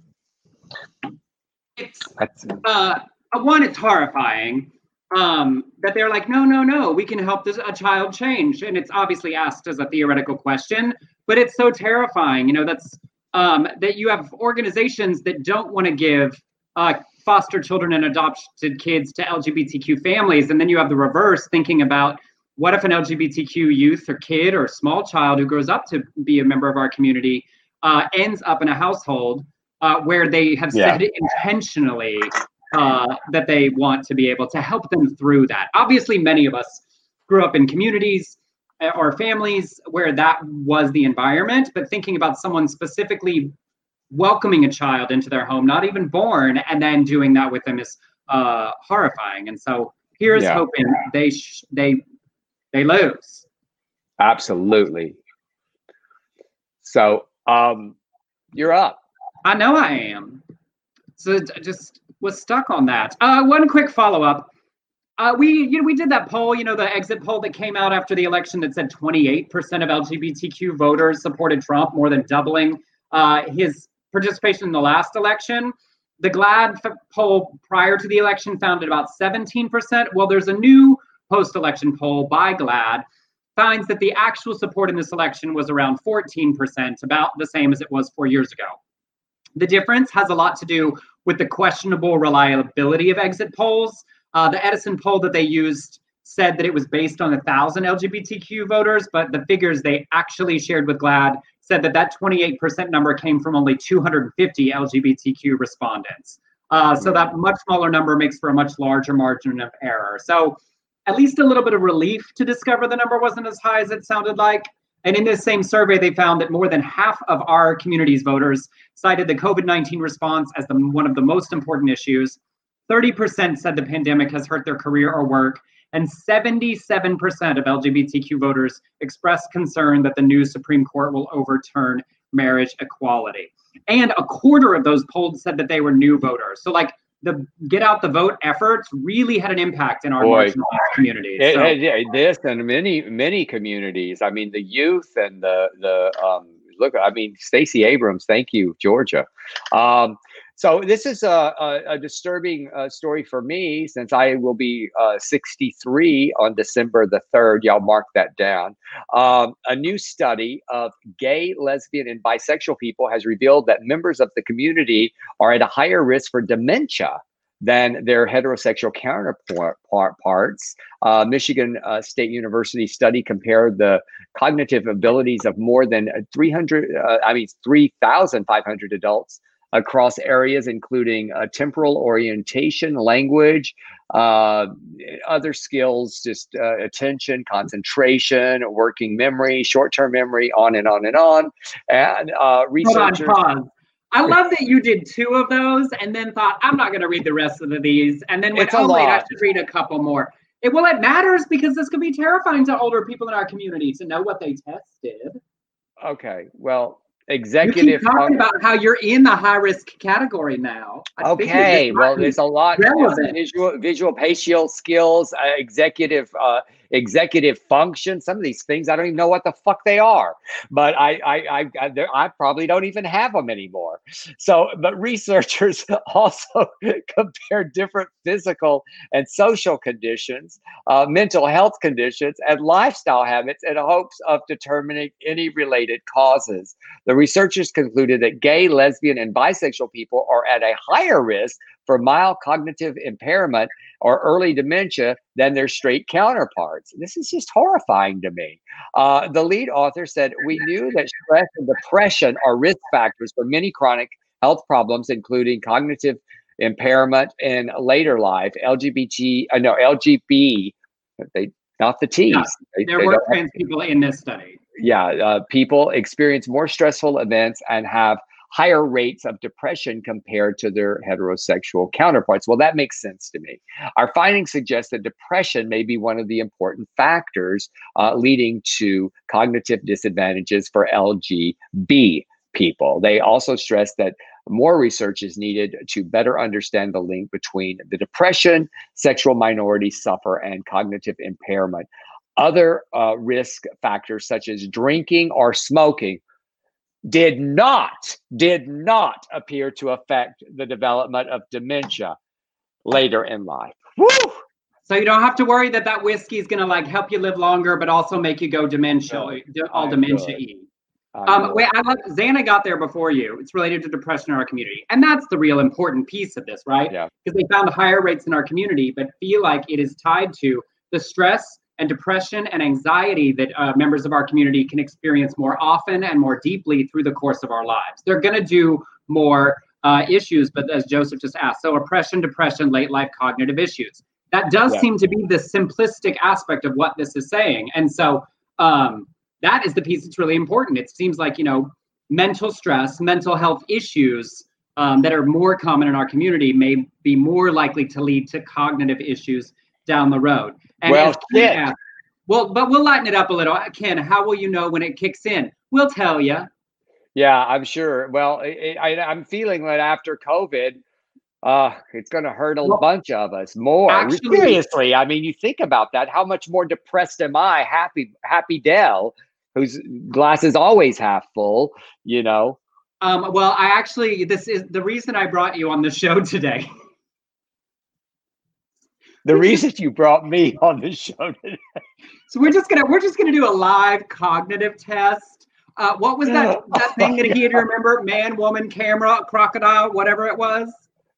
It's That's uh one it's horrifying um that they're like no no no we can help this a child change and it's obviously asked as a theoretical question but it's so terrifying you know that's um that you have organizations that don't want to give uh foster children and adopted kids to lgbtq families and then you have the reverse thinking about what if an lgbtq youth or kid or small child who grows up to be a member of our community uh, ends up in a household uh, where they have Yeah. said intentionally uh, that they want to be able to help them through that. Obviously, many of us grew up in communities or families where that was the environment, but thinking about someone specifically welcoming a child into their home, not even born, and then doing that with them is uh, horrifying. And so here's yeah. hoping they sh- they they lose. Absolutely. So um, you're up. I know I am. So just was stuck on that. Uh, one quick follow up. Uh, we you know we did that poll, you know, the exit poll that came out after the election that said 28% of LGBTQ voters supported Trump, more than doubling uh, his participation in the last election. The GLAAD f- poll prior to the election found at about 17%. Well, there's a new post-election poll by GLAAD finds that the actual support in this election was around 14%, about the same as it was four years ago. The difference has a lot to do with the questionable reliability of exit polls. Uh, the Edison poll that they used said that it was based on a thousand LGBTQ voters, but the figures they actually shared with GLAAD said that that 28% number came from only 250 LGBTQ respondents. Uh, so that much smaller number makes for a much larger margin of error. So at least a little bit of relief to discover the number wasn't as high as it sounded like. And in this same survey, they found that more than half of our community's voters cited the COVID 19 response as the, one of the most important issues. 30% said the pandemic has hurt their career or work, and 77% of LGBTQ voters expressed concern that the new Supreme Court will overturn marriage equality. And a quarter of those polled said that they were new voters. So, like, the get out the vote efforts really had an impact in our communities. It, so. it, this and many many communities. I mean, the youth and the the um, look. I mean, Stacey Abrams. Thank you, Georgia. Um, so this is a, a, a disturbing uh, story for me since I will be uh, 63 on December the 3rd. Y'all mark that down. Um, a new study of gay, lesbian, and bisexual people has revealed that members of the community are at a higher risk for dementia than their heterosexual counterparts. Uh, Michigan uh, State University study compared the cognitive abilities of more than 300, uh, I mean, 3,500 adults across areas including uh, temporal orientation, language, uh, other skills, just uh, attention, concentration, working memory, short term memory, on and on and on. And uh, researchers. Hold on, pause. I love that you did two of those and then thought, I'm not going to read the rest of these. And then went, oh, wait, I should read a couple more. It, well, it matters because this could be terrifying to older people in our community to know what they tested. Okay. Well, executive. You keep talking about how you're in the high risk category now. I okay, well, there's a lot relevant. visual visual spatial skills, uh, executive uh, executive function. Some of these things I don't even know what the fuck they are, but I I I, I, I probably don't even have them anymore. So, but researchers [laughs] also [laughs] compare different physical and social conditions, uh, mental health conditions, and lifestyle habits in hopes of determining any related causes. The researchers concluded that gay, lesbian, and bisexual people are at a higher risk for mild cognitive impairment or early dementia than their straight counterparts. This is just horrifying to me. Uh, the lead author said, We knew that stress and depression are risk factors for many chronic health problems, including cognitive impairment in later life, LGBT, uh, no, LGB, they, not the T's. Yeah, they, there they were trans people in this study. Yeah, uh, people experience more stressful events and have higher rates of depression compared to their heterosexual counterparts. Well, that makes sense to me. Our findings suggest that depression may be one of the important factors uh, leading to cognitive disadvantages for LGB people. They also stress that more research is needed to better understand the link between the depression sexual minorities suffer and cognitive impairment. Other uh, risk factors, such as drinking or smoking, did not did not appear to affect the development of dementia later in life. Woo! So you don't have to worry that that whiskey is going to like help you live longer, but also make you go dementia, all dementia Um, wait, I love Xana got there before you. It's related to depression in our community, and that's the real important piece of this, right? Yeah. Because they found higher rates in our community, but feel like it is tied to the stress and depression and anxiety that uh, members of our community can experience more often and more deeply through the course of our lives. They're going to do more uh, issues. But as Joseph just asked, so oppression, depression, late life cognitive issues. That does Yeah. seem to be the simplistic aspect of what this is saying. And so um, that is the piece that's really important. It seems like, you know, mental stress, mental health issues um, that are more common in our community may be more likely to lead to cognitive issues down the road. And Well, shit. well, but we'll lighten it up a little. Ken, how will you know when it kicks in? We'll tell you. Yeah, I'm sure. Well, I, I, I'm feeling that after COVID, uh, it's going to hurt a Well, bunch of us more. actually- Seriously, I mean, you think about that. How much more depressed am I? Happy, Happy Del, whose glass is always half full. You know. Um, well, I actually, this is the reason I brought you on the show [laughs] today. The reason you brought me on the show today. So we're just gonna we're just gonna do a live cognitive test. Uh, what was that [laughs] that thing that he had to remember? Man, woman, camera, crocodile, whatever it was.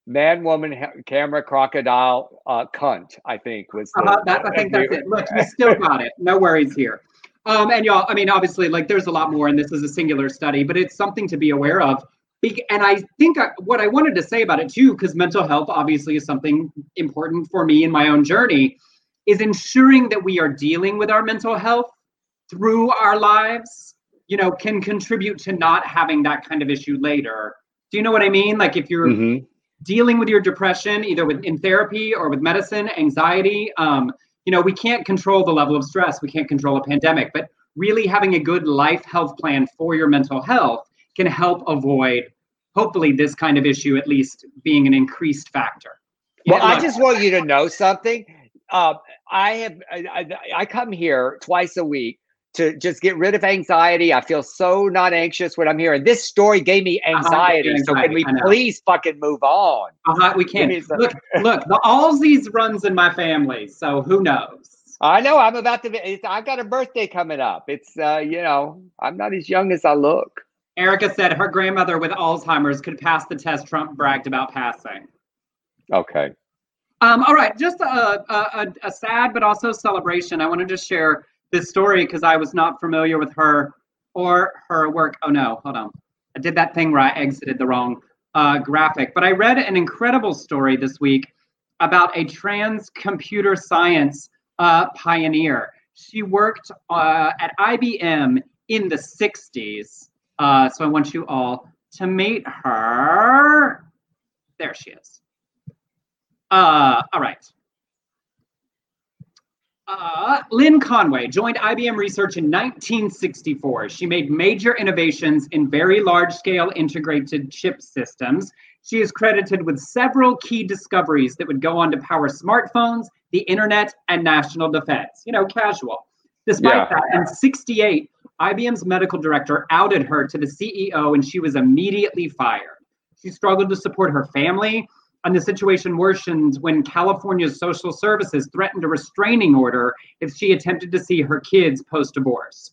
Man, woman, ha- camera, crocodile, uh, cunt. I think was the. Uh-huh, that, I think that's it. Look, you still got it. No worries here. Um, and y'all, I mean, obviously, like there's a lot more, and this is a singular study, but it's something to be aware of. And I think I, what I wanted to say about it too, because mental health obviously is something important for me in my own journey, is ensuring that we are dealing with our mental health through our lives. You know, can contribute to not having that kind of issue later. Do you know what I mean? Like if you're Mhm. dealing with your depression either with in therapy or with medicine anxiety um, you know we can't control the level of stress we can't control a pandemic but really having a good life health plan for your mental health can help avoid hopefully this kind of issue at least being an increased factor Well, I look, just want you to know something. Uh, I have I, I, I come here twice a week to just get rid of anxiety. I feel so not anxious when I'm here, and this story gave me Uh-huh, anxiety. So can we please fucking move on? uh-huh, we can some- look look the allsies runs in my family so who knows I know I'm about to. Be, I've got a birthday coming up. It's uh, you know I'm not as young as I look. Erica said her grandmother with alzheimer's could pass the test trump bragged about passing Okay. Um, all right, just a, a, a, sad but also celebration. I wanted to share this story because I was not familiar with her or her work. Oh no, hold on. I did that thing where I exited the wrong uh, graphic. But I read an incredible story this week about a trans computer science uh, pioneer. She worked uh, at IBM in the 60s. Uh, so I want you all to meet her. There she is. Uh, all right. Uh, Lynn Conway joined IBM Research in 1964. She made major innovations in very large scale integrated chip systems. She is credited with several key discoveries that would go on to power smartphones, the internet, and national defense. You know, casual. Despite Yeah. that, in 68, IBM's medical director outed her to the CEO and she was immediately fired. She struggled to support her family, and the situation worsened when California's social services threatened a restraining order if she attempted to see her kids post divorce.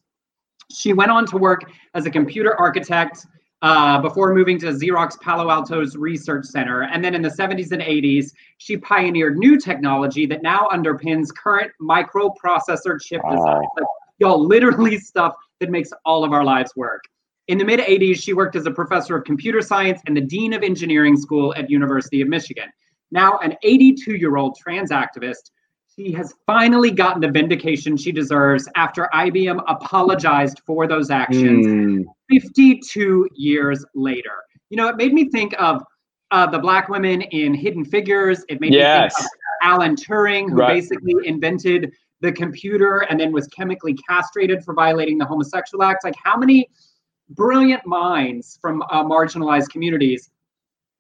She went on to work as a computer architect uh, before moving to Xerox Palo Alto's research center. And then in the 70s and 80s, she pioneered new technology that now underpins current microprocessor chip Wow. design. Like, y'all, literally stuff that makes all of our lives work. In the mid 80s, she worked as a professor of computer science and the dean of engineering school at University of Michigan. Now an 82-year-old trans activist, she has finally gotten the vindication she deserves after IBM apologized for those actions Mm, 52 years later. You know, it made me think of uh, the black women in Hidden Figures. It made me think of Alan Turing, who Right. basically invented the computer and then was chemically castrated for violating the Homosexual Act. Like, how many brilliant minds from uh, marginalized communities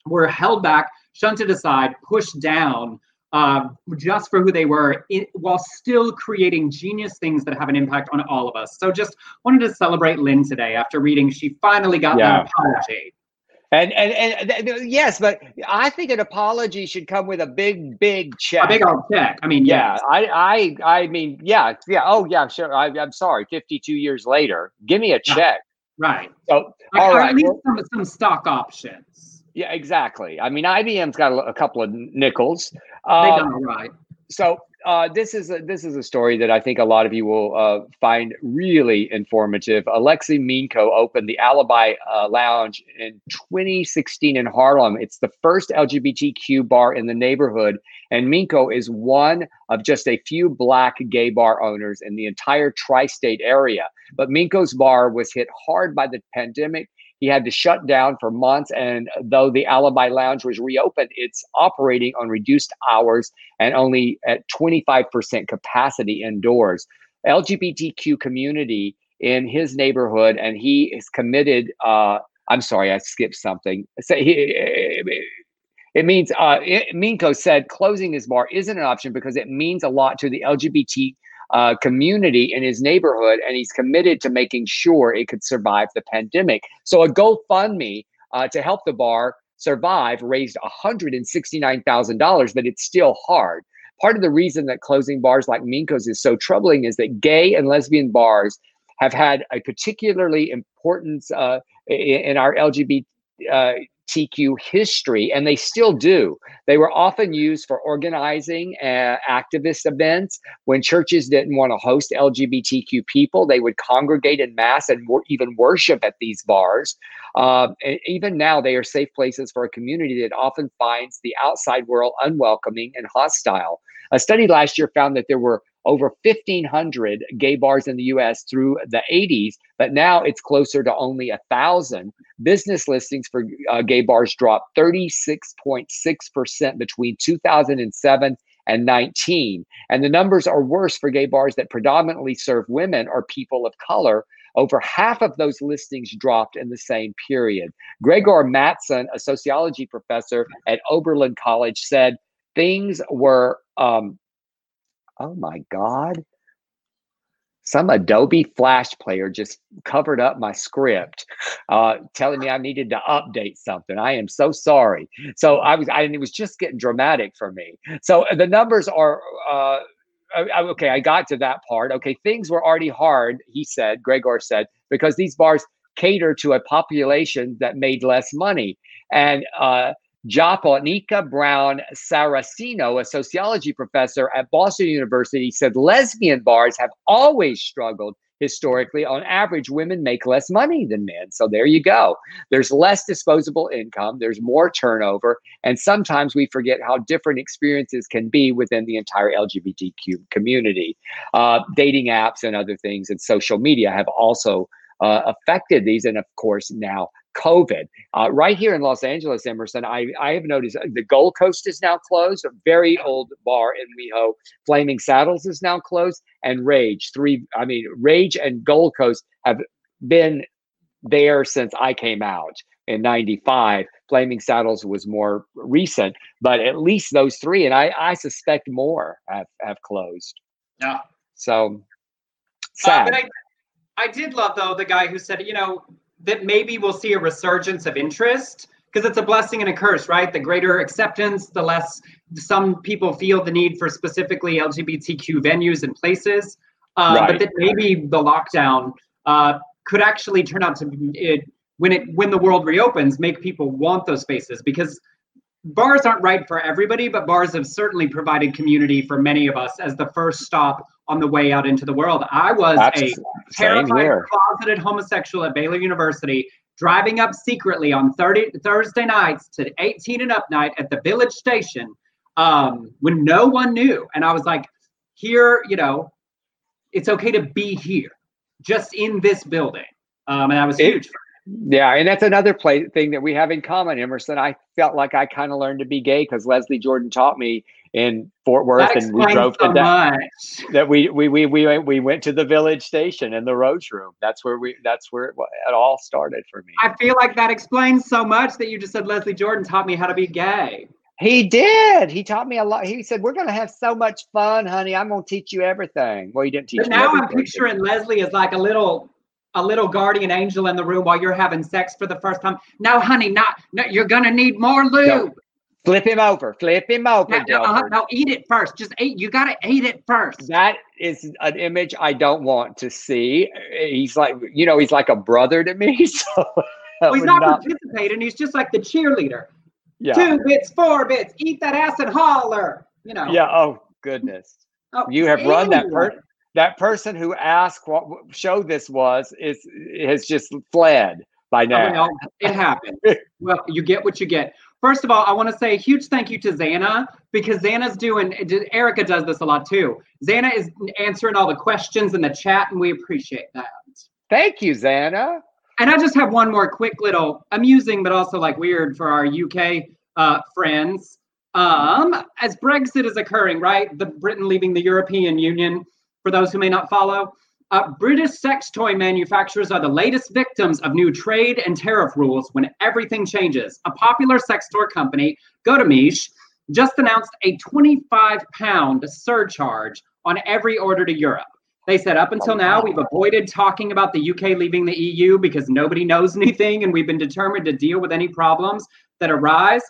were held back, shunted aside, pushed down uh, just for who they were, i while still creating genius things that have an impact on all of us. So, just wanted to celebrate Lynn today after reading. She finally got Yeah. that apology. And, and and yes, but I think an apology should come with a big, big check. A big old check. I mean, yeah, yes. I, I, I mean, yeah, yeah. Oh, yeah, sure. I, I'm sorry. 52 years later, give me a check. right. So, Like, all right. well, some, some stock options. yeah, exactly. I mean, IBM's got a, a couple of nickels. They Um, done all right. so uh, this is a, this is a story that I think a lot of you will uh, find really informative. Alexei Minko opened the Alibi uh, Lounge in 2016 in Harlem. It's the first LGBTQ bar in the neighborhood, and Minko is one of just a few black gay bar owners in the entire tri-state area. But Minko's bar was hit hard by the pandemic he had to shut down for months. And though the Alibi Lounge was reopened, it's operating on reduced hours and only at 25% capacity indoors. LGBTQ community in his neighborhood, and he is committed. Uh, I'm sorry, I skipped something. So he, it means uh, Minko said closing his bar isn't an option because it means a lot to the LGBT uh, community in his neighborhood, and he's committed to making sure it could survive the pandemic. So a GoFundMe uh, to help the bar survive raised $169,000, but it's still hard. Part of the reason that closing bars like Minko's is so troubling is that gay and lesbian bars have had a particularly importance uh, in our LGBT uh, TQ history, and they still do. They were often used for organizing uh, activist events. When churches didn't want to host LGBTQ people, they would congregate in mass and wor- even worship at these bars. Uh, and even now, they are safe places for a community that often finds the outside world unwelcoming and hostile. A study last year found that there were over 1,500 gay bars in the US through the 80s, but now it's closer to only a 1,000. Business listings for uh, gay bars dropped 36.6% between 2007 and 19. And the numbers are worse for gay bars that predominantly serve women or people of color. Over half of those listings dropped in the same period. Greggor Mattson, a sociology professor at Oberlin College, said things were um, oh my God, some Adobe Flash player just covered up my script, uh, telling me I needed to update something. I am so sorry. So I was, I, it was just getting dramatic for me. So the numbers are, uh, okay, I got to that part. Okay, things were already hard, he said, Greggor said, because these bars cater to a population that made less money. And uh, Japonica Brown Saracino, a sociology professor at Boston University, said lesbian bars have always struggled historically. On average, women make less money than men. So there you go. There's less disposable income, there's more turnover, and sometimes we forget how different experiences can be within the entire LGBTQ community. Uh, dating apps and other things and social media have also uh, affected these. And of course, now COVID. Uh, right here in Los Angeles, Emerson, I, I have noticed uh, the Gold Coast is now closed, a very old bar in WeHo. Flaming Saddles is now closed, and Rage. Three, I mean, Rage and Gold Coast have been there since I came out in 95. Flaming Saddles was more recent, but at least those three, and I, I suspect more have, have closed. Yeah. So sad. Uh, I, I did love, though, the guy who said, you know, that maybe we'll see a resurgence of interest because it's a blessing and a curse, right? The greater acceptance, the less some people feel the need for specifically LGBTQ venues and places. Uh, right. But that maybe the lockdown uh, could actually turn out to be it, when it when the world reopens, make people want those spaces because bars aren't right for everybody, but bars have certainly provided community for many of us as the first stop on the way out into the world. I was That's a terrified, closeted homosexual at Baylor University, driving up secretly on 30, Thursday nights to 18 and up night at the village station um, when no one knew. And I was like, here, you know, it's okay to be here, just in this building. Um, and that was it, huge. Yeah, and that's another play thing that we have in common, Emerson. I felt like I kind of learned to be gay because Leslie Jordan taught me in Fort Worth, and we drove so to that. That we, we we we we went to the village station and the Rose Room. That's where we. That's where it, it all started for me. I feel like that explains so much that you just said Leslie Jordan taught me how to be gay. He did. He taught me a lot. He said, "We're going to have so much fun, honey. I'm going to teach you everything." Well, he didn't teach. But now I'm picturing Leslie as like a little a little guardian angel in the room while you're having sex for the first time. No, honey, not. No, you're gonna need more lube. No. Flip him over. Flip him over. No, uh, no, eat it first. Just eat. You gotta eat it first. That is an image I don't want to see. He's like, you know, he's like a brother to me. [laughs] So well, he's not, not participating. He's just like the cheerleader. Yeah. Two bits, four bits. Eat that ass and holler. You know. Yeah. Oh goodness. Oh, you have anyone. run that per- that person who asked what show this was is has just fled by now. Well, it happened. [laughs] well, you get what you get. First of all, I want to say a huge thank you to Zana because Xana's doing. Erica does this a lot too. Zana is answering all the questions in the chat, and we appreciate that. Thank you, Zana. And I just have one more quick little amusing, but also like weird for our UK uh, friends. Um, as Brexit is occurring, right? The Britain leaving the European Union. For those who may not follow, uh, British sex toy manufacturers are the latest victims of new trade and tariff rules when everything changes. A popular sex toy company, Godemiche, just announced a 25 pound surcharge on every order to Europe. They said up until now, we've avoided talking about the UK leaving the EU because nobody knows [laughs] anything and we've been determined to deal with any problems that arise.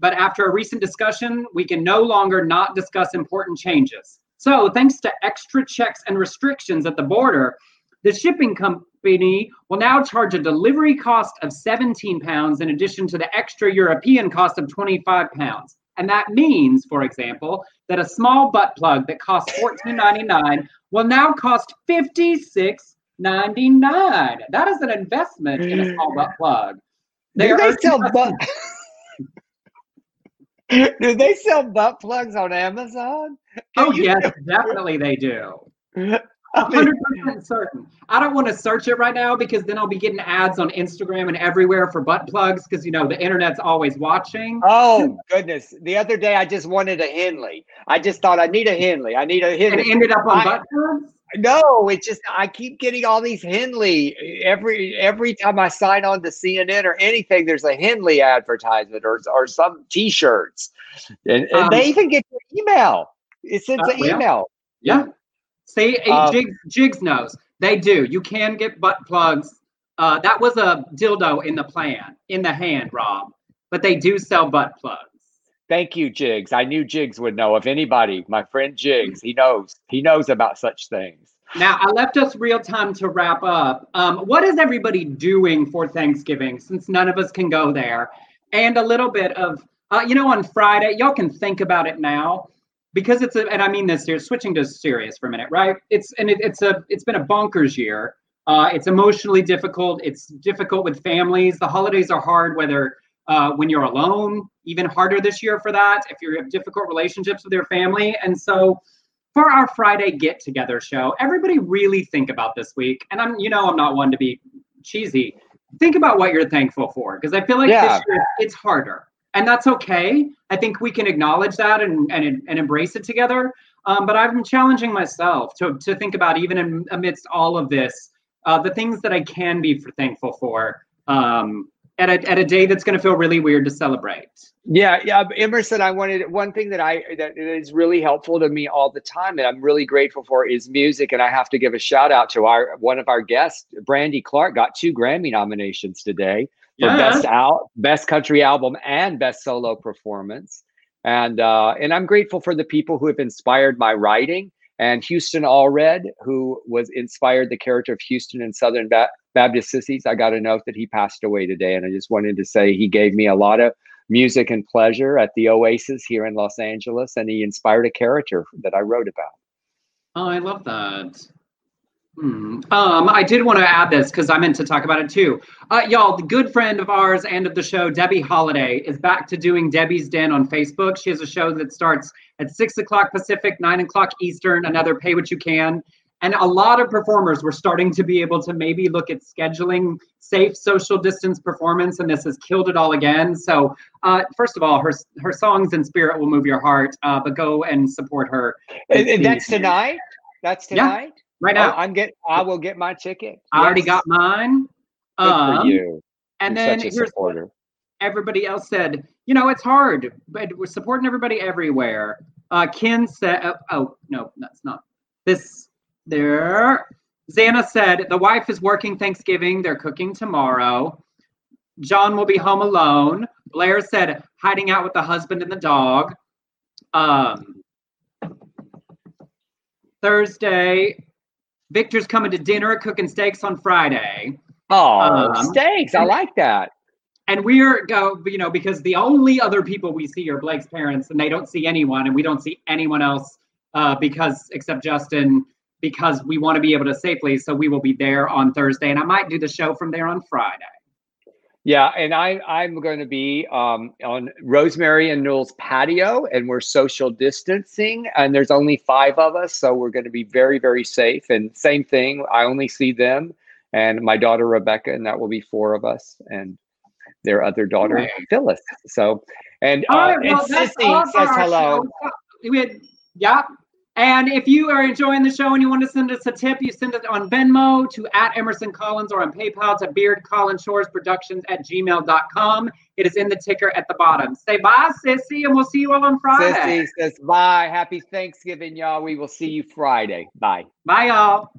But after a recent discussion, we can no longer not discuss important changes. So, thanks to extra checks and restrictions at the border, the shipping company will now charge a delivery cost of 17 pounds in addition to the extra European cost of 25 pounds. And that means, for example, that a small butt plug that costs $14.99 will now cost $56.99. That is an investment in a small butt plug. They, they sell butt? [laughs] [laughs] do they sell butt plugs on Amazon? Can oh yes, definitely they do. [laughs] hundred percent certain. I don't want to search it right now because then I'll be getting ads on Instagram and everywhere for butt plugs because you know the internet's always watching. Oh goodness! The other day I just wanted a Henley. I just thought I need a Henley. I need a Henley. And ended up on I, butt plugs. No, it's just I keep getting all these Henley every every time I sign on to CNN or anything. There's a Henley advertisement or or some T-shirts, and, and um, they even get your email. It sends uh, an yeah. email. Yeah. Say um, Jigs, Jigs knows they do. You can get butt plugs. Uh, that was a dildo in the plan in the hand, Rob, but they do sell butt plugs. Thank you, Jigs. I knew Jigs would know. If anybody, my friend Jigs, he knows. He knows about such things. Now, I left us real time to wrap up. Um, what is everybody doing for Thanksgiving since none of us can go there? And a little bit of, uh, you know, on Friday, y'all can think about it now because it's a, and I mean this here, switching to serious for a minute, right? It's, and it, it's a, it's been a bonkers year. Uh, it's emotionally difficult. It's difficult with families. The holidays are hard, whether uh, when you're alone, even harder this year for that. If you have difficult relationships with your family, and so for our Friday get together show, everybody really think about this week. And I'm, you know, I'm not one to be cheesy. Think about what you're thankful for, because I feel like yeah. this year it's harder, and that's okay. I think we can acknowledge that and and, and embrace it together. Um, but I'm challenging myself to to think about even in, amidst all of this, uh, the things that I can be for thankful for. Um, at a, at a day that's going to feel really weird to celebrate. Yeah, yeah, Emerson. I wanted one thing that I that is really helpful to me all the time, and I'm really grateful for is music. And I have to give a shout out to our one of our guests, Brandy Clark, got two Grammy nominations today for yeah. best out, best country album, and best solo performance. And uh, and I'm grateful for the people who have inspired my writing. And Houston Allred, who was inspired the character of Houston in Southern ba- Baptist Sissies. I got a note that he passed away today, and I just wanted to say he gave me a lot of music and pleasure at the Oasis here in Los Angeles, and he inspired a character that I wrote about. Oh, I love that. Hmm. Um, I did want to add this because I meant to talk about it too. Uh, y'all, the good friend of ours and of the show, Debbie Holiday, is back to doing Debbie's Den on Facebook. She has a show that starts at six o'clock Pacific, nine o'clock Eastern, another pay what you can. And a lot of performers were starting to be able to maybe look at scheduling safe social distance performance, and this has killed it all again. So, uh, first of all, her her songs and spirit will move your heart, uh, but go and support her. And, that's tonight. That's tonight. Yeah, right now. Oh, I'm get. I will get my ticket. I already got mine. Good um, for you. And You're then here's supporter. everybody else said. You know, it's hard, but we're supporting everybody everywhere. Uh, Ken said, oh, oh no, that's not this there. Xana said the wife is working Thanksgiving. They're cooking tomorrow. John will be home alone. Blair said hiding out with the husband and the dog. Um, Thursday, Victor's coming to dinner, cooking steaks on Friday. Oh, um, steaks! I like that. And we're go, you know, because the only other people we see are Blake's parents, and they don't see anyone, and we don't see anyone else uh, because except Justin, because we want to be able to safely. So we will be there on Thursday, and I might do the show from there on Friday. Yeah, and I I'm going to be um, on Rosemary and Newell's patio, and we're social distancing, and there's only five of us, so we're going to be very very safe. And same thing, I only see them and my daughter Rebecca, and that will be four of us, and their other daughter right. Phyllis. So, and uh, right, well, and Sissy says hello. We had, yeah, and if you are enjoying the show and you want to send us a tip, you send it on Venmo to at Emerson Collins or on PayPal to Beard Collins Shores Productions at gmail.com. It is in the ticker at the bottom. Say bye, Sissy, and we'll see you all on Friday. Sissy says bye. Happy Thanksgiving, y'all. We will see you Friday. Bye. Bye, y'all.